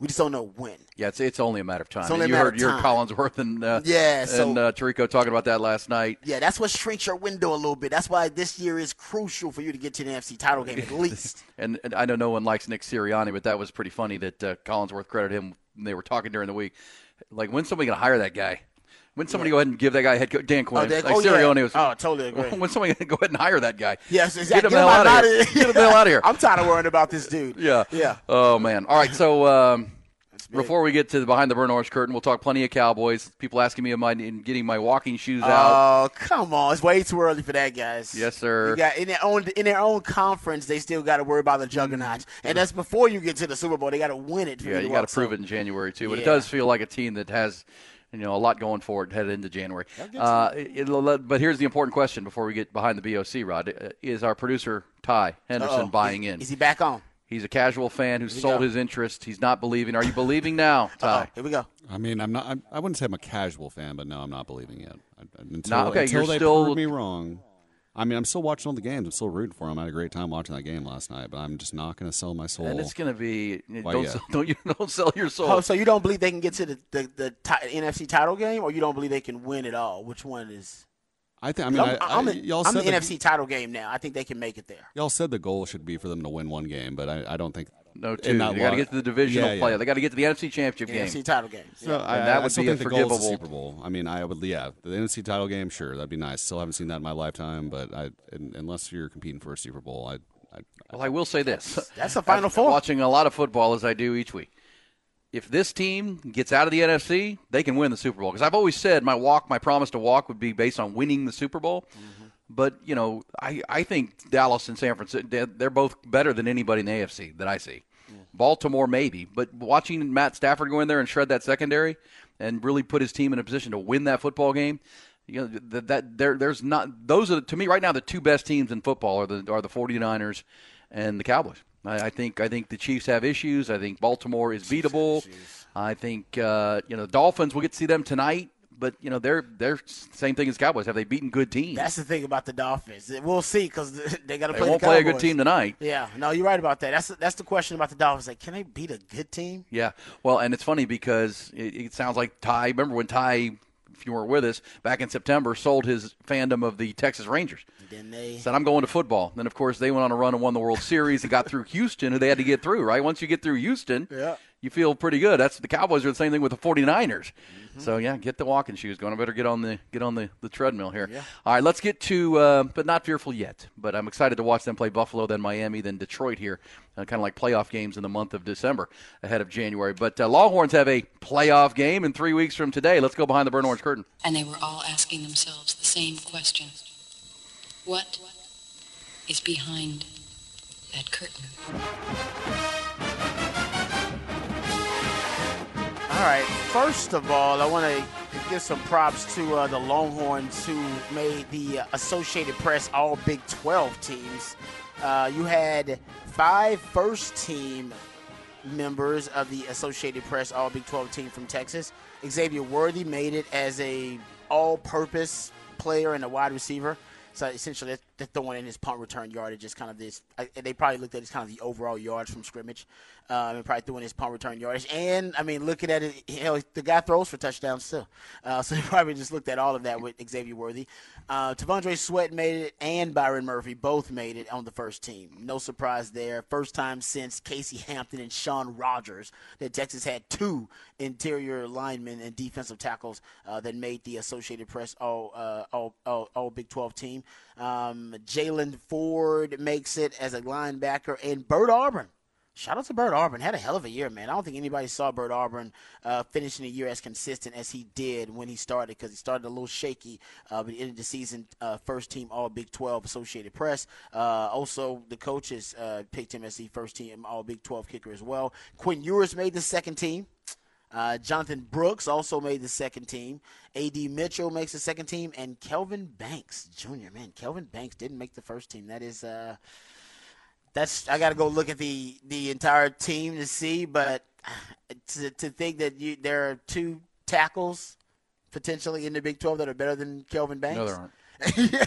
We just don't know when. Yeah, it's it's only a matter of time. It's only a you heard of time. heard Collinsworth and uh, Yeah, so- and uh, Tirico talking about that last night. Yeah, that's what shrinks your window a little bit. That's why this year is crucial for you to get to the NFC title game at least. And, and I know no one likes Nick Sirianni, but that was pretty funny that uh, Collinsworth credited him. They were talking during the week, like when's somebody going to hire that guy? When somebody go ahead and give that guy a head coach? Dan Quinn. Oh, like oh, yeah. Sirianni was. Oh, totally agree. When somebody go ahead and hire that guy? Yes, Get exactly. him the hell out of here. Get him the hell out of here. I'm tired of worrying about this dude. Yeah. Yeah. Oh man. All right. So um, before we get to the behind the burn orange curtain, we'll talk plenty of Cowboys. People asking me am I in getting my walking shoes out? Oh come on! It's way too early for that, guys. Yes, sir. Got in their own in their own conference, they still got to worry about the juggernauts, and that's before you get to the Super Bowl. They got to win it. For Yeah, you got to prove it in January too. But it does feel like a team that has, you know, a lot going forward it headed into January. Uh, it'll but here's the important question before we get behind the BOC. Rod Uh, is our producer Ty Henderson Uh-oh. buying in? Is he back on? He's a casual fan who sold go. his interest. He's not believing. Are you believing now, Ty? here we go. I mean, I'm not. I'm, I wouldn't say I'm a casual fan, but no, I'm not believing yet. I, I- until, Not- okay, until you're they still- prove me wrong. I mean, I'm still watching all the games. I'm still rooting for them. I had a great time watching that game last night, but I'm just not going to sell my soul. And it's going to be don't yeah. sell, don't you don't sell your soul. Oh, so you don't believe they can get to the the, the ti- NFC title game, or you don't believe they can win it all? Which one is? I think. I mean, I'm, I, I, I'm in, y'all I'm the the, NFC title game now. I think they can make it there. Y'all said the goal should be for them to win one game, but I, I don't think. No, in two. They got to get to the divisional Yeah, play. yeah. They got to get to the NFC Championship game. NFC title game. So I, And that I would still be a think the goal is the Super Bowl. I mean, I would, yeah, the NFC title game, sure, that'd be nice. Still haven't seen that in my lifetime, but I, un- unless you're competing for a Super Bowl, I, I, Well, I will say this. That's a Final After Four. Watching a lot of football as I do each week. If this team gets out of the NFC, they can win the Super Bowl. Because I've always said my walk, my promise to walk, would be based on winning the Super Bowl. Mm-hmm. But you know, I, I think Dallas and San Francisco they're, they're both better than anybody in the AFC that I see. Baltimore maybe, but watching Matt Stafford go in there and shred that secondary and really put his team in a position to win that football game, you know that, that there there's not those are to me right now the two best teams in football are the are the 49ers and the Cowboys. I, I think I think the Chiefs have issues. I think Baltimore is beatable. I think uh, you know the Dolphins. We'll get to see them tonight, but you know they're they're same thing as Cowboys. Have they beaten good teams? That's the thing about the Dolphins. We'll see because they got to play. they won't the play a good team tonight. Yeah, no, you're right about that. That's that's the question about the Dolphins. Like, can they beat a good team? Yeah. Well, and it's funny because it, it sounds like Ty. Remember when Ty, if you weren't with us back in September, sold his fandom of the Texas Rangers. Then they Said I'm going to football. Then of course they went on a run and won the World Series and got through Houston, who they had to get through. Right. Once you get through Houston, Yeah. You feel pretty good. That's the Cowboys are the same thing with the 49ers. So yeah, get the walking shoes going. I better get on the get on the, the treadmill here. All right, let's get to uh, but not fearful yet. But I'm excited to watch them play Buffalo, then Miami, then Detroit here, uh, kind of like playoff games in the month of December ahead of January. But uh, Longhorns have a playoff game in three weeks from today. Let's go behind the burnt orange curtain. And they were all asking themselves the same question What is behind that curtain? All right. First of all, I want to give some props to uh, the Longhorns who made the uh, Associated Press All Big 12 teams. Uh, you had five first team members of the Associated Press All Big 12 team from Texas. Xavier Worthy made it as a all-purpose player and a wide receiver. So essentially, they're throwing in his punt return yardage, just kind of this. I, they probably looked at as kind of the overall yards from scrimmage, um, and probably throwing his punt return yardage. And I mean, looking at it, hell, the guy throws for touchdowns still. Uh, so they probably just looked at all of that with Xavier Worthy. Uh, T'Vondre Sweat made it, and Byron Murphy both made it on the first team. No surprise there. First time since Casey Hampton and Shaun Rogers that Texas had two interior linemen and defensive tackles uh, that made the Associated Press all, uh, all, all, all Big 12 team. Um, Jaylan Ford makes it as a linebacker, and Bert Auburn. Shout out to Bert Auburn. Had a hell of a year, man. I don't think anybody saw Bert Auburn uh, finishing the year as consistent as he did when he started because he started a little shaky, uh, but ended the season uh, first team All Big 12 Associated Press. Uh, also, the coaches uh, picked him as the first team All Big 12 kicker as well. Quinn Ewers made the second team. Uh, Jonathan Brooks also made the second team. A.D. Mitchell makes the second team, and Kelvin Banks Jr. Man, Kelvin Banks didn't make the first team. That is, uh, that's I got to go look at the the entire team to see. But to, to think that you there are two tackles potentially in the Big 12 that are better than Kelvin Banks. No, there aren't. yeah,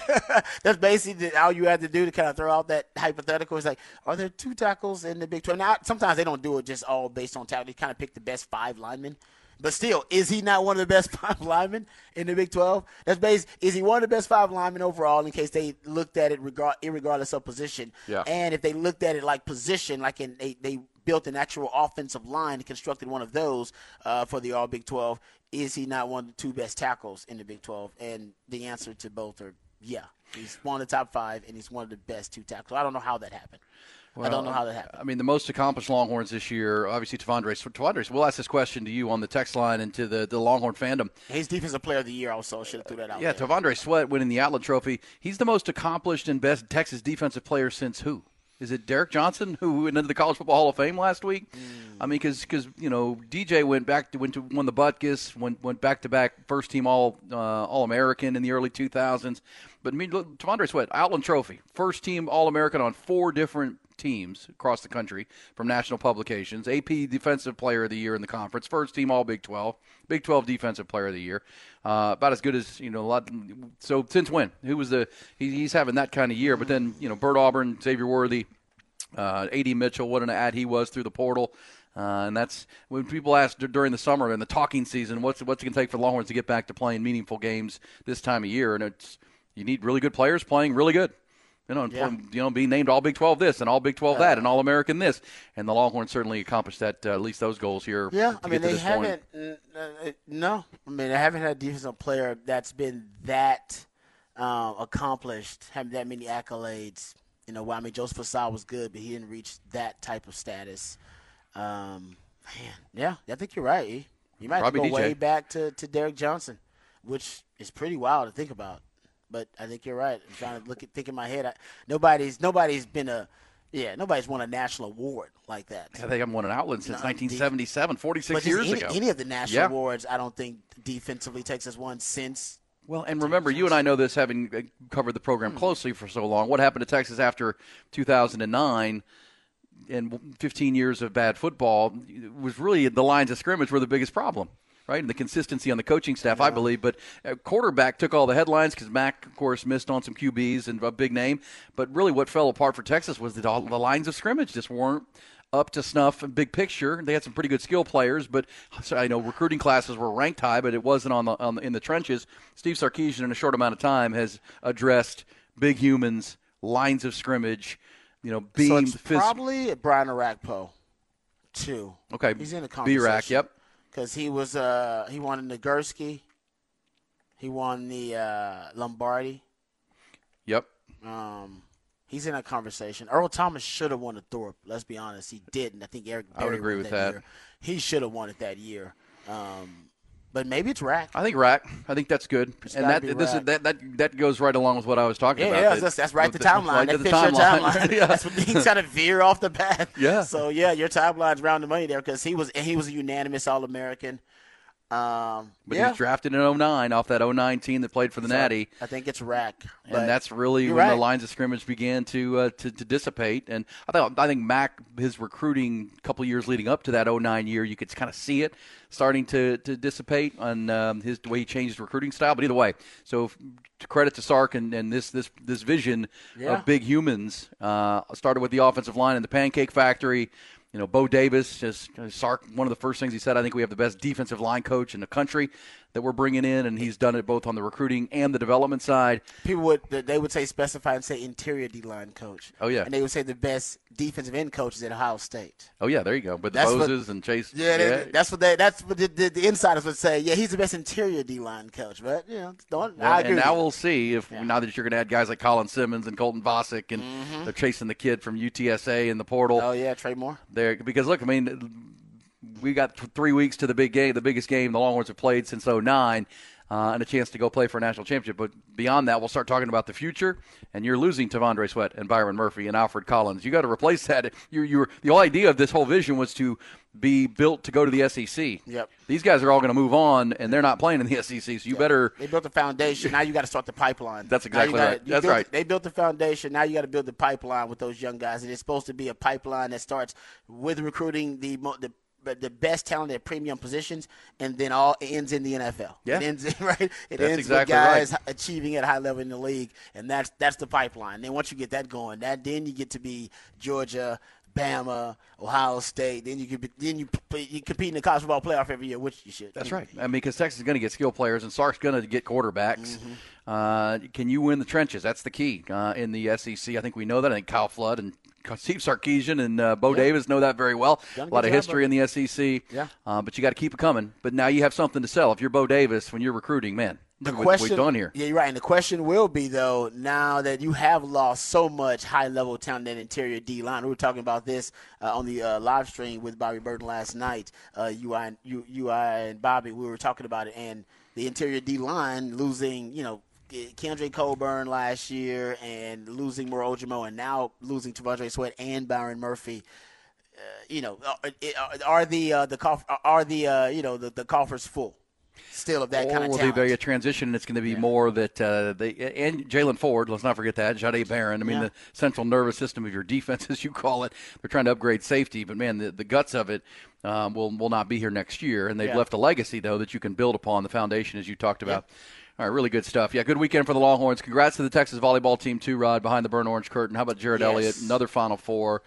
that's basically all you had to do to kind of throw out that hypothetical. Is like, are there two tackles in the Big 12? Now, sometimes they don't do it just all based on tackle. They kind of pick the best five linemen. But still, is he not one of the best five linemen in the Big 12? That's based. Is he one of the best five linemen overall? In case they looked at it regard, regardless of position, Yeah. and if they looked at it like position, like in they they built an actual offensive line and constructed one of those uh, for the All Big 12, is he not one of the two best tackles in the Big 12? And the answer to both are yeah. He's one of the top five, and he's one of the best two tackles. I don't know how that happened. I don't know how that happened. I mean, the most accomplished Longhorns this year, obviously T'Vondre. T'Vondre, we'll ask this question to you on the text line and to the, the Longhorn fandom. He's defensive player of the year. Also, should have threw that out. Yeah, there. T'Vondre Sweat winning the Outland Trophy. He's the most accomplished and best Texas defensive player since who? Is it Derek Johnson who went into the College Football Hall of Fame last week? I mean, because you know DJ went back to went to won the Butkus, went went back to back first team All uh, All American in the early 2000s. But I mean, look, T'Vondre Sweat Outland Trophy, first team All American on four different teams across the country from national publications. AP Defensive Player of the Year in the conference, first team All Big 12, Big 12 Defensive Player of the Year. Uh, about as good as you know. A lot. So since when? Who was the? He, he's having that kind of year. But then you know, Bert Auburn, Xavier Worthy, uh, Ad Mitchell. What an ad he was through the portal. Uh, and that's when people ask during the summer and the talking season, what's what's it going to take for the Longhorns to get back to playing meaningful games this time of year? And it's you need really good players playing really good. You know, and Yeah. you know, being named All Big 12 this and All Big 12 that and All American this, and the Longhorns certainly accomplished that uh, at least those goals here. Yeah, I get mean to they haven't. uh, uh, no, I mean they haven't had a defensive player that's been that um, accomplished, having that many accolades. You know, well, I mean Joseph Ossai was good, but he didn't reach that type of status. Um, man, yeah, I think you're right. E. You might have to Probably go DJ. way back to, to Derek Johnson, which is pretty wild to think about. But I think you're right. I'm trying to look at think in my head. I, nobody's nobody's been a yeah nobody's won a national award like that. I think I haven't won an outlet since No, 1977, 46 But just years any, ago. any of the national Yeah. awards, I don't think defensively Texas won since. Well, and remember, you and I know this, having uh, covered the program Hmm. closely for so long. What happened to Texas after 2009 and 15 years of bad football was really the lines of scrimmage were the biggest problem, right? And the consistency on the coaching staff, I believe. But uh, quarterback took all the headlines because Mack, of course, missed on some QBs and a big name. But really, what fell apart for Texas was that all the lines of scrimmage just weren't up to snuff and big picture. They had some pretty good skill players, but so I know recruiting classes were ranked high, but it wasn't on the, on the in the trenches. Steve Sarkisian, in a short amount of time, has addressed big humans, lines of scrimmage, you know, So it's phys- probably Brian Orakpo too. Okay, he's in the conversation. B-Rack, yep. Because he was uh he won the Nagurski, he won the uh, Lombardi. Yep. Um, he's in that conversation. Earl Thomas should have won the Thorpe. Let's be honest, he didn't. I think Eric. Berry I would agree with that. Year. He should have won it that year. Um, but maybe it's Rack. I think rack. I think that's good, It's and that this is, that that that goes right along with what I was talking Yeah, about. yeah, that- that's, that's right. The with timeline. right that the fits your timeline. timeline. yeah. That's what he's trying to veer off the path. Yeah. So yeah, your timeline's round the money there because he was he was a unanimous All American. Um, But yeah. he was drafted in 09 off that 09 team that played for the So, Natty. I think it's Rack. and that's really when the lines of scrimmage began to, uh, to to dissipate. And I thought I think Mack his recruiting couple years leading up to that 09 year, you could kind of see it starting to, to dissipate on um, his the way he changed his recruiting style. But either way, so f- to credit to Sark and, and this this this vision Yeah. of big humans uh, started with the offensive line and the Pancake Factory. You know, Bo Davis, just Sark. One of the first things he said, I think we have the best defensive line coach in the country that we're bringing in, and he's done it both on the recruiting and the development side. people would they would say specify and say interior D line coach. Oh, yeah. and they would say the best defensive end coaches at Ohio State. Oh yeah, there you go. But the That's what- and Chase. Yeah, they, that's what they that's what the, the, the insiders would say. Yeah, he's the best interior D line coach. But you know, don't Well, I agree. and now we'll see if now that you're going to add guys like Colin Simmons and Colton Vasek, and they're chasing the kid from UTSA in the portal. Mm-hmm. Oh yeah, Trey Moore. there because look, I mean, we got th- three weeks to the big game, the biggest game the Longhorns have played since 09, uh, and a chance to go play for a national championship. But beyond that, we'll start talking about the future. And you're losing T'Vondre Sweat and Byron Murphy and Alfred Collins. You got to replace that. You, you were, the whole idea of this whole vision was to be built to go to the SEC. Yep. These guys are all going to move on, and they're not playing in the SEC. So you better. They built the foundation. Now you got to start the pipeline. That's exactly gotta- right. That's built- right. They built the foundation. Now you got to build the pipeline with those young guys. And it's supposed to be a pipeline that starts with recruiting the the but the best talent at premium positions, and then all ends in the NFL. Yeah. it ends right. It That's ends exactly with guys right. achieving at a high level in the league, and that's that's the pipeline. Then once you get that going, that then you get to be Georgia. Bama, Ohio State, then you could be, then you you compete in the college football playoff every year, which you should. That's right. I mean, because Texas is going to get skill players, and Sark's going to get quarterbacks. Mm-hmm. Uh, can you win the trenches? That's the key uh, in the SEC. I think we know that. I think Kyle Flood and Steve Sarkisian and uh, Bo Davis know that very well. A a lot of history in the SEC. Yeah. Uh, but you got to keep it coming. But now you have something to sell. If you're Bo Davis, when you're recruiting, man, The question, we've done here. Yeah, you're right. And the question will be though, now that you have lost so much high level talent in interior D line. We were talking about this uh, on the uh, live stream with Bobby Burton last night. Uh, you, I, you, you, I, and Bobby, we were talking about it, and the interior D line losing, you know. Kendrick Colburn last year and losing Moro Ojomo and now losing T'Vondre Sweat and Byron Murphy uh, you know, are, are the uh, the coff- are the uh, you know the, the coffers full still of that or kind of will talent? there be a transition? It's going to be more that uh, they and Jaylan Ford. Let's not forget that Jahdae Barron. I mean, Yeah. the central nervous system of your defense, as you call it. They're trying to upgrade safety, but man, the, the guts of it um, will will not be here next year. And they've Yeah. left a legacy though that you can build upon the foundation, as you talked about. All right, really good stuff. Yeah, good weekend for the Longhorns. Congrats to the Texas volleyball team too, Rod, behind the burnt orange curtain. How about Jared Yes. Elliott, another Final Four,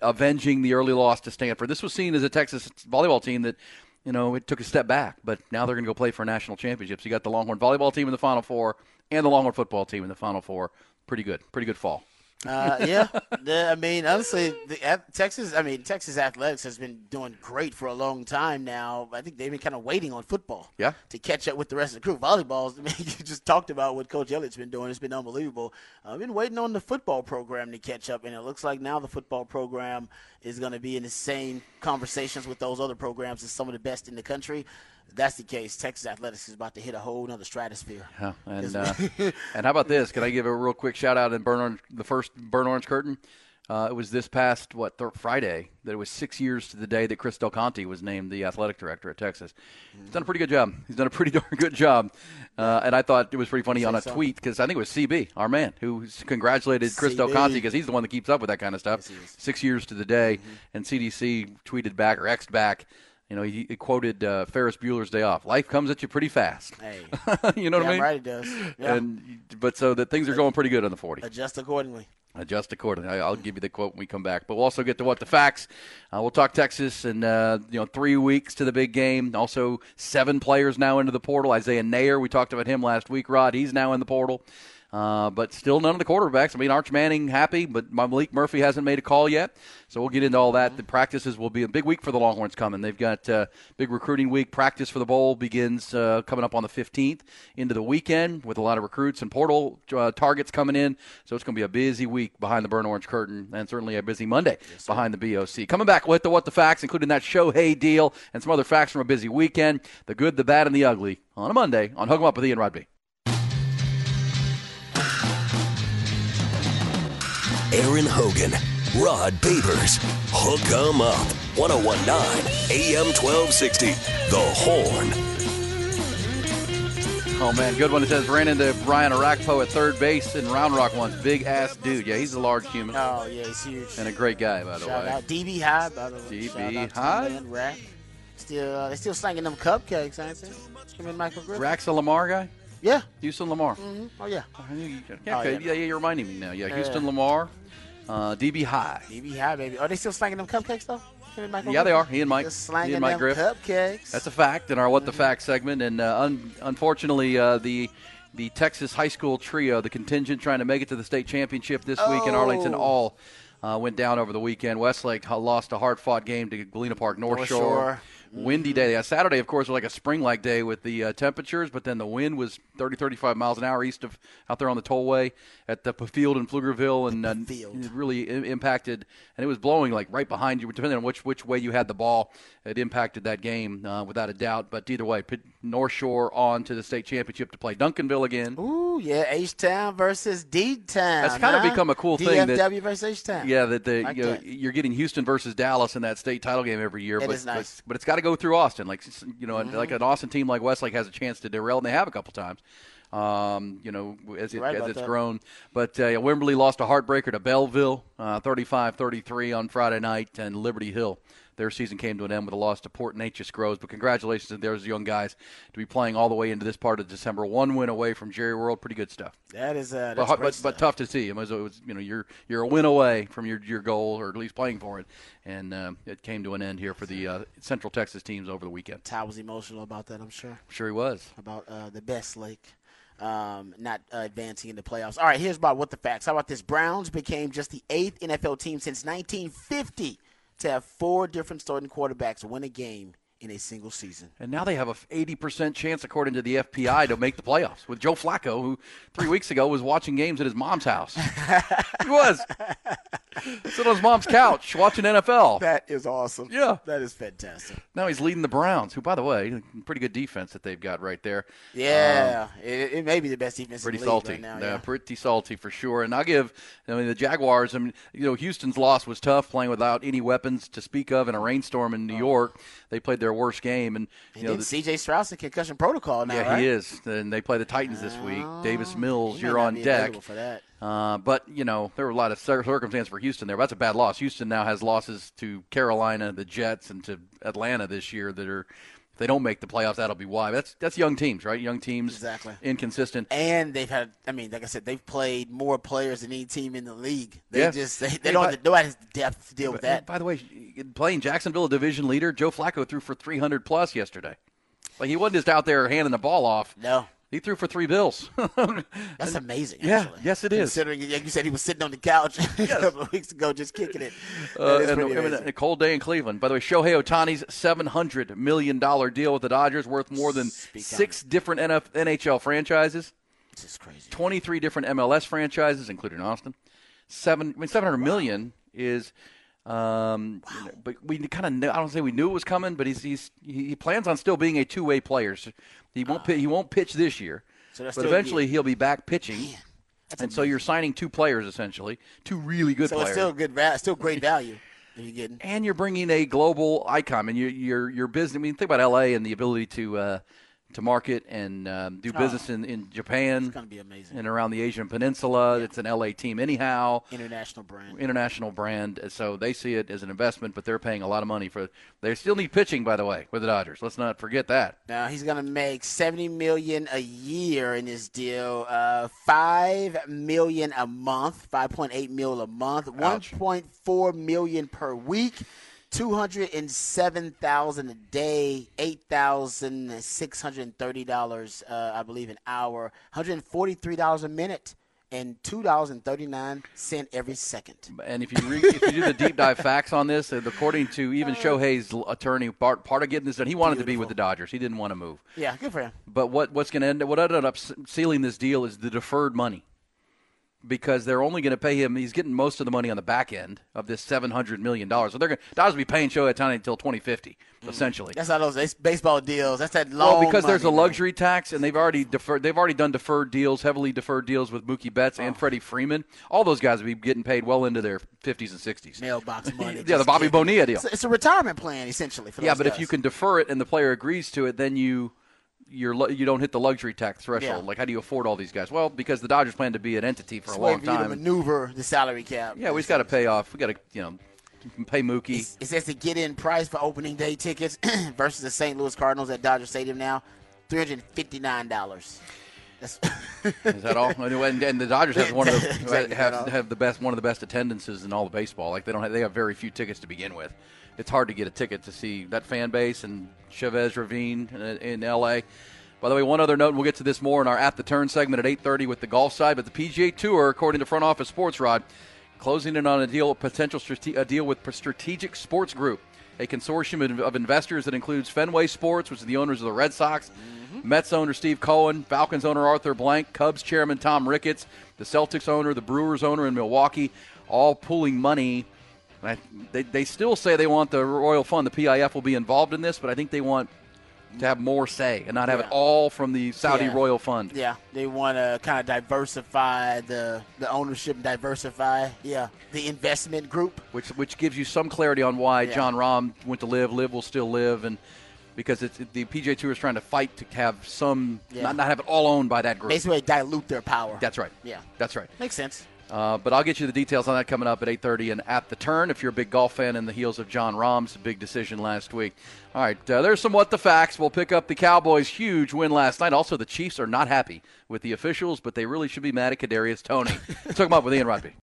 avenging the early loss to Stanford. This was seen as a Texas volleyball team that, you know, it took a step back, but now they're going to go play for national championship. So you got the Longhorn volleyball team in the Final Four and the Longhorn football team in the Final Four. Pretty good. Pretty good fall. Uh, yeah, The- I mean, honestly, the, Texas. I mean, Texas athletics has been doing great for a long time now. I think they've been kind of waiting on football, Yeah. to catch up with the rest of the crew. Volleyballs. I mean, you just talked about what Coach Elliott's been doing. It's been unbelievable. I've been waiting on the football program to catch up, and it looks like now the football program is going to be in the same conversations with those other programs as some of the best in the country. If that's the case. Texas athletics is about to hit a whole other stratosphere. Yeah, and uh, and how about this? Can I give a real quick shout out and burn orange, the first burn orange curtain? Uh, it was this past what th- Friday that it was six years to the day that Chris Del Conte was named the athletic director at Texas. He's done a pretty good job. He's done a pretty darn good job, uh, and I thought it was pretty funny on a so. tweet because I think it was CB, our man, who congratulated Chris Del Conte because he's the one that keeps up with that kind of stuff. Yes. Six years to the day, and CDC tweeted back or X'd back. You know, he, he quoted uh, Ferris Bueller's Day Off. Life comes at you pretty fast. Hey, you know what I mean? right, it does. Yeah. And but so that things are going pretty good on the forty. Adjust accordingly. Adjust accordingly. I'll give you the quote when we come back. But we'll also get to what the facts. Uh, we'll talk Texas and uh, you know three weeks to the big game. Also seven players now into the portal. Isaiah Neyor, we talked about him last week. Rod, he's now in the portal. Uh, but still none of the quarterbacks. I mean, Arch Manning happy, but Maalik Murphy hasn't made a call yet. So we'll get into all that. The practices will be a big week for the Longhorns coming. They've got uh, big recruiting week. Practice for the bowl begins uh, coming up on the 15th into the weekend with a lot of recruits and portal uh, targets coming in. So it's going to be a busy week behind the burn orange curtain, and certainly a busy Monday behind the BOC. Coming back with the what the facts, including that Shohei deal and some other facts from a busy weekend. The good, the bad, and the ugly on a Monday on Hook 'em Up with Ian Rodby. Aaron Hogan, Rod Babers, Hook 'em Up, 1019 AM 1260, The Horn. Oh man, good one. It says ran into Brian Orakpo at third base in Round Rock once. Big ass dude. Yeah, he's a large human Oh yeah, he's huge. and a great guy, by the Shout way. out DB High, by the way. DB Shout High? my. Still, uh, they still slanging them cupcakes, ain't they? Him and Michael Griffin. Rax a Lamar guy? Yeah. Houston Lamar. Mhm. Oh yeah. Oh, Yeah, okay. yeah. yeah, yeah, you're reminding me now. Yeah, Yeah. Houston Lamar, uh, DB High. DB High, baby. Are they still slanging them cupcakes though? Him and Michael Yeah, they are. He and Mike. Just slanging He and Mike them Griff. cupcakes. That's a fact in our What the Facts segment. And uh, un- unfortunately, uh, the the Texas high school trio, the contingent trying to make it to the state championship this week in Arlington, Oh. all uh, went down over the weekend. Westlake lost a hard fought game to Galena Park North, North Shore. Shore. Windy day. Yeah, Saturday, of course, was like a spring like day with the uh, temperatures, but then the wind was 30, 35 miles an hour east of out there on the tollway at the field in Pflugerville, and uh, it really i- impacted. And it was blowing like right behind you, depending on which which way you had the ball. It impacted that game uh, without a doubt. But either way, put North Shore on to the state championship to play Duncanville again. Ooh, yeah, H Town versus D Town. That's kind of become a cool thing that- DFW versus H Town. Yeah, that the Like you know, you're getting Houston versus Dallas in that state title game every year. It but, is nice. but but it's got to go through Austin. Like you know, Mhm. like an Austin team like Westlake has a chance to derail, and they have a couple times. Um, you know, as, it, right as it's that. grown. But uh, Wimberley lost a heartbreaker to Bellville, uh, 35-33 on Friday night, and Liberty Hill. Their season came to an end with a loss to Port Neches Groves. But congratulations to those young guys to be playing all the way into this part of December. One win away from Jerry World. Pretty good stuff That is uh, but, that's but, but tough to see. It was, it was, you know, you're you're a win away from your your goal, or at least playing for it, and uh, it came to an end here for the uh, Central Texas teams over the weekend. Ty was emotional about that, I'm sure. Sure, he was. About uh, the best Lake um, not uh, advancing in the playoffs. All right, here's about what the facts. How about this? Browns became just the eighth NFL team since 1950 to have four different starting quarterbacks win a game in a single season. And now they have a 80% chance, according to the FPI, to make the playoffs with Joe Flacco, who three weeks ago was watching games at his mom's house. he was. Sitting on his mom's couch watching NFL. That is awesome. Yeah. That is fantastic. Now he's leading the Browns, who, by the way, pretty good defense that they've got right there. Yeah, um, it, it may be the best defense pretty in the league salty. right now. yeah. Yeah. pretty salty for sure. And I'll give, I mean, the Jaguars. I mean, you know, Houston's loss was tough, playing without any weapons to speak of in a rainstorm in New oh. York. They played their worst game, and you And know, the, C.J. Stroud in concussion protocol now, yeah, right? he is. And they play the Titans this week. Davis Mills, you're on deck. for that. Uh, but you know there were a lot of cir- circumstances for Houston there. But that's a bad loss. Houston now has losses to Carolina, the Jets, and to Atlanta this year that are. If they don't make the playoffs, that'll be why. That's that's young teams, right? Young teams, Exactly. inconsistent. And they've had, I mean, like I said, they've played more players than any team in the league. They Yeah. just, they, Hey, they don't, but- have, nobody has the depth to deal with that. By the way, playing Jacksonville, a division leader, Joe Flacco threw for 300 plus yesterday. Like he wasn't just out there handing the ball off. No. He threw for three bills. That's amazing. Yeah, actually. yes, it is. Considering, like you said, he was sitting on the couch a couple of weeks ago just kicking it. Uh, That is and, pretty and a cold day in Cleveland. By the way, Shohei Ohtani's $700 million deal with the Dodgers worth more than Speak on six different NF, NHL franchises. This is crazy. 23 different MLS franchises, including Austin. Seven, I mean, 700 million is, um, you know, but we kind of, I don't say we knew it was coming, but he's, he's he plans on still being a two way player. So he won't pi- he won't pitch this year, So that's but eventually he'll be back pitching. And so you're signing two players essentially, two really good So players it's still good, still great value that you're getting. and you're bringing a global icon. And your your your business. I mean, think about L.A. and the ability to uh, to market and um, do Oh. business in, in Japan. It's gonna be amazing. And around the Asian Peninsula, it's an L.A. team anyhow. International brand. International brand, so they see it as an investment, but they're paying a lot of money for. They still need pitching, by the way, with the Dodgers. Let's not forget that. Now he's gonna make seventy million a year in this deal. Uh, five million a month, five point eight mil a month, one Ouch. point four million per week, two hundred and seven thousand a day, eight thousand six hundred and thirty dollars, uh, I believe, an hour, one hundred and forty three dollars a minute and two dollars and thirty nine cent every second. And if you re- if you do the deep dive facts on this, uh, according to even Shohei's l- attorney, part, part of getting this done, he wanted to be with the Dodgers. He didn't want to move. Yeah, good for him. But what what's going to end what ended up sealing this deal is the deferred money. Because they're only going to pay him, he's getting most of the money on the back end of this seven hundred million dollars. So they're going to Dodgers will be paying Shohei Ohtani until twenty fifty, mm. essentially. That's how those baseball deals. That's that long. Well, because there's a money, man. luxury tax, and they've already deferred. They've already done deferred deals, heavily deferred deals with Mookie Betts Oh. and Freddie Freeman. All those guys will be getting paid well into their 50s and 60s. mailbox money. yeah, the Bobby. Bonilla deal. It's, a retirement plan essentially. For Yeah, but if you can defer it and the player agrees to it, then you you're you don't hit the luxury tax threshold. Yeah. Like, how do you afford all these guys? Well, because the Dodgers plan to be an entity for It's a long for time. maneuver the salary cap. Yeah, we just got to pay off. We got to you know pay Mookie. It says the get-in price for opening day tickets versus the St. Louis Cardinals at Dodger Stadium now, three hundred fifty-nine dollars. Is that all? and, and the Dodgers have one of the Exactly, have, have the best one of the best attendances in all of baseball. Like they don't have, they have very few tickets to begin with. It's hard to get a ticket to see that fan base and Chavez Ravine in, in L.A. By the way, one other note, and we'll get to this more in our At the Turn segment at 8:30 with the golf side. But the PGA Tour, according to Front Office Sports Rod, closing in on a deal, a potential strate- a deal with Strategic Sports Group, a consortium of- investors that includes Fenway Sports, which is the owners of the Red Sox, mm-hmm. Mets owner Steve Cohen, Falcons owner Arthur Blank, Cubs chairman Tom Ricketts, the Celtics owner, the Brewers owner in Milwaukee, all pooling money. I, they, they still say they want the Royal Fund, the PIF will be involved in this, but I think they want to have more say and not have it all from the Saudi Yeah. Royal Fund. yeah, they want to kind of diversify the the ownership, and diversify yeah the investment group. which which gives you some clarity on why Yeah. Jon Rahm went to LIV, LIV will still live, and because it's the PGA Tour is trying to fight to have some Yeah. not not have it all owned by that group. Basically, dilute their power. That's right. Yeah, That's right. makes sense. Uh, but I'll get you the details on that coming up at 8:30 and at the turn. If you're a big golf fan, in the heels of Jon Rahm's big decision last week. All right, uh, there's some what the facts. We'll pick up the Cowboys' huge win last night. Also, the Chiefs are not happy with the officials, but they really should be mad at Kadarius Toney. Talk about with Ian Rodby.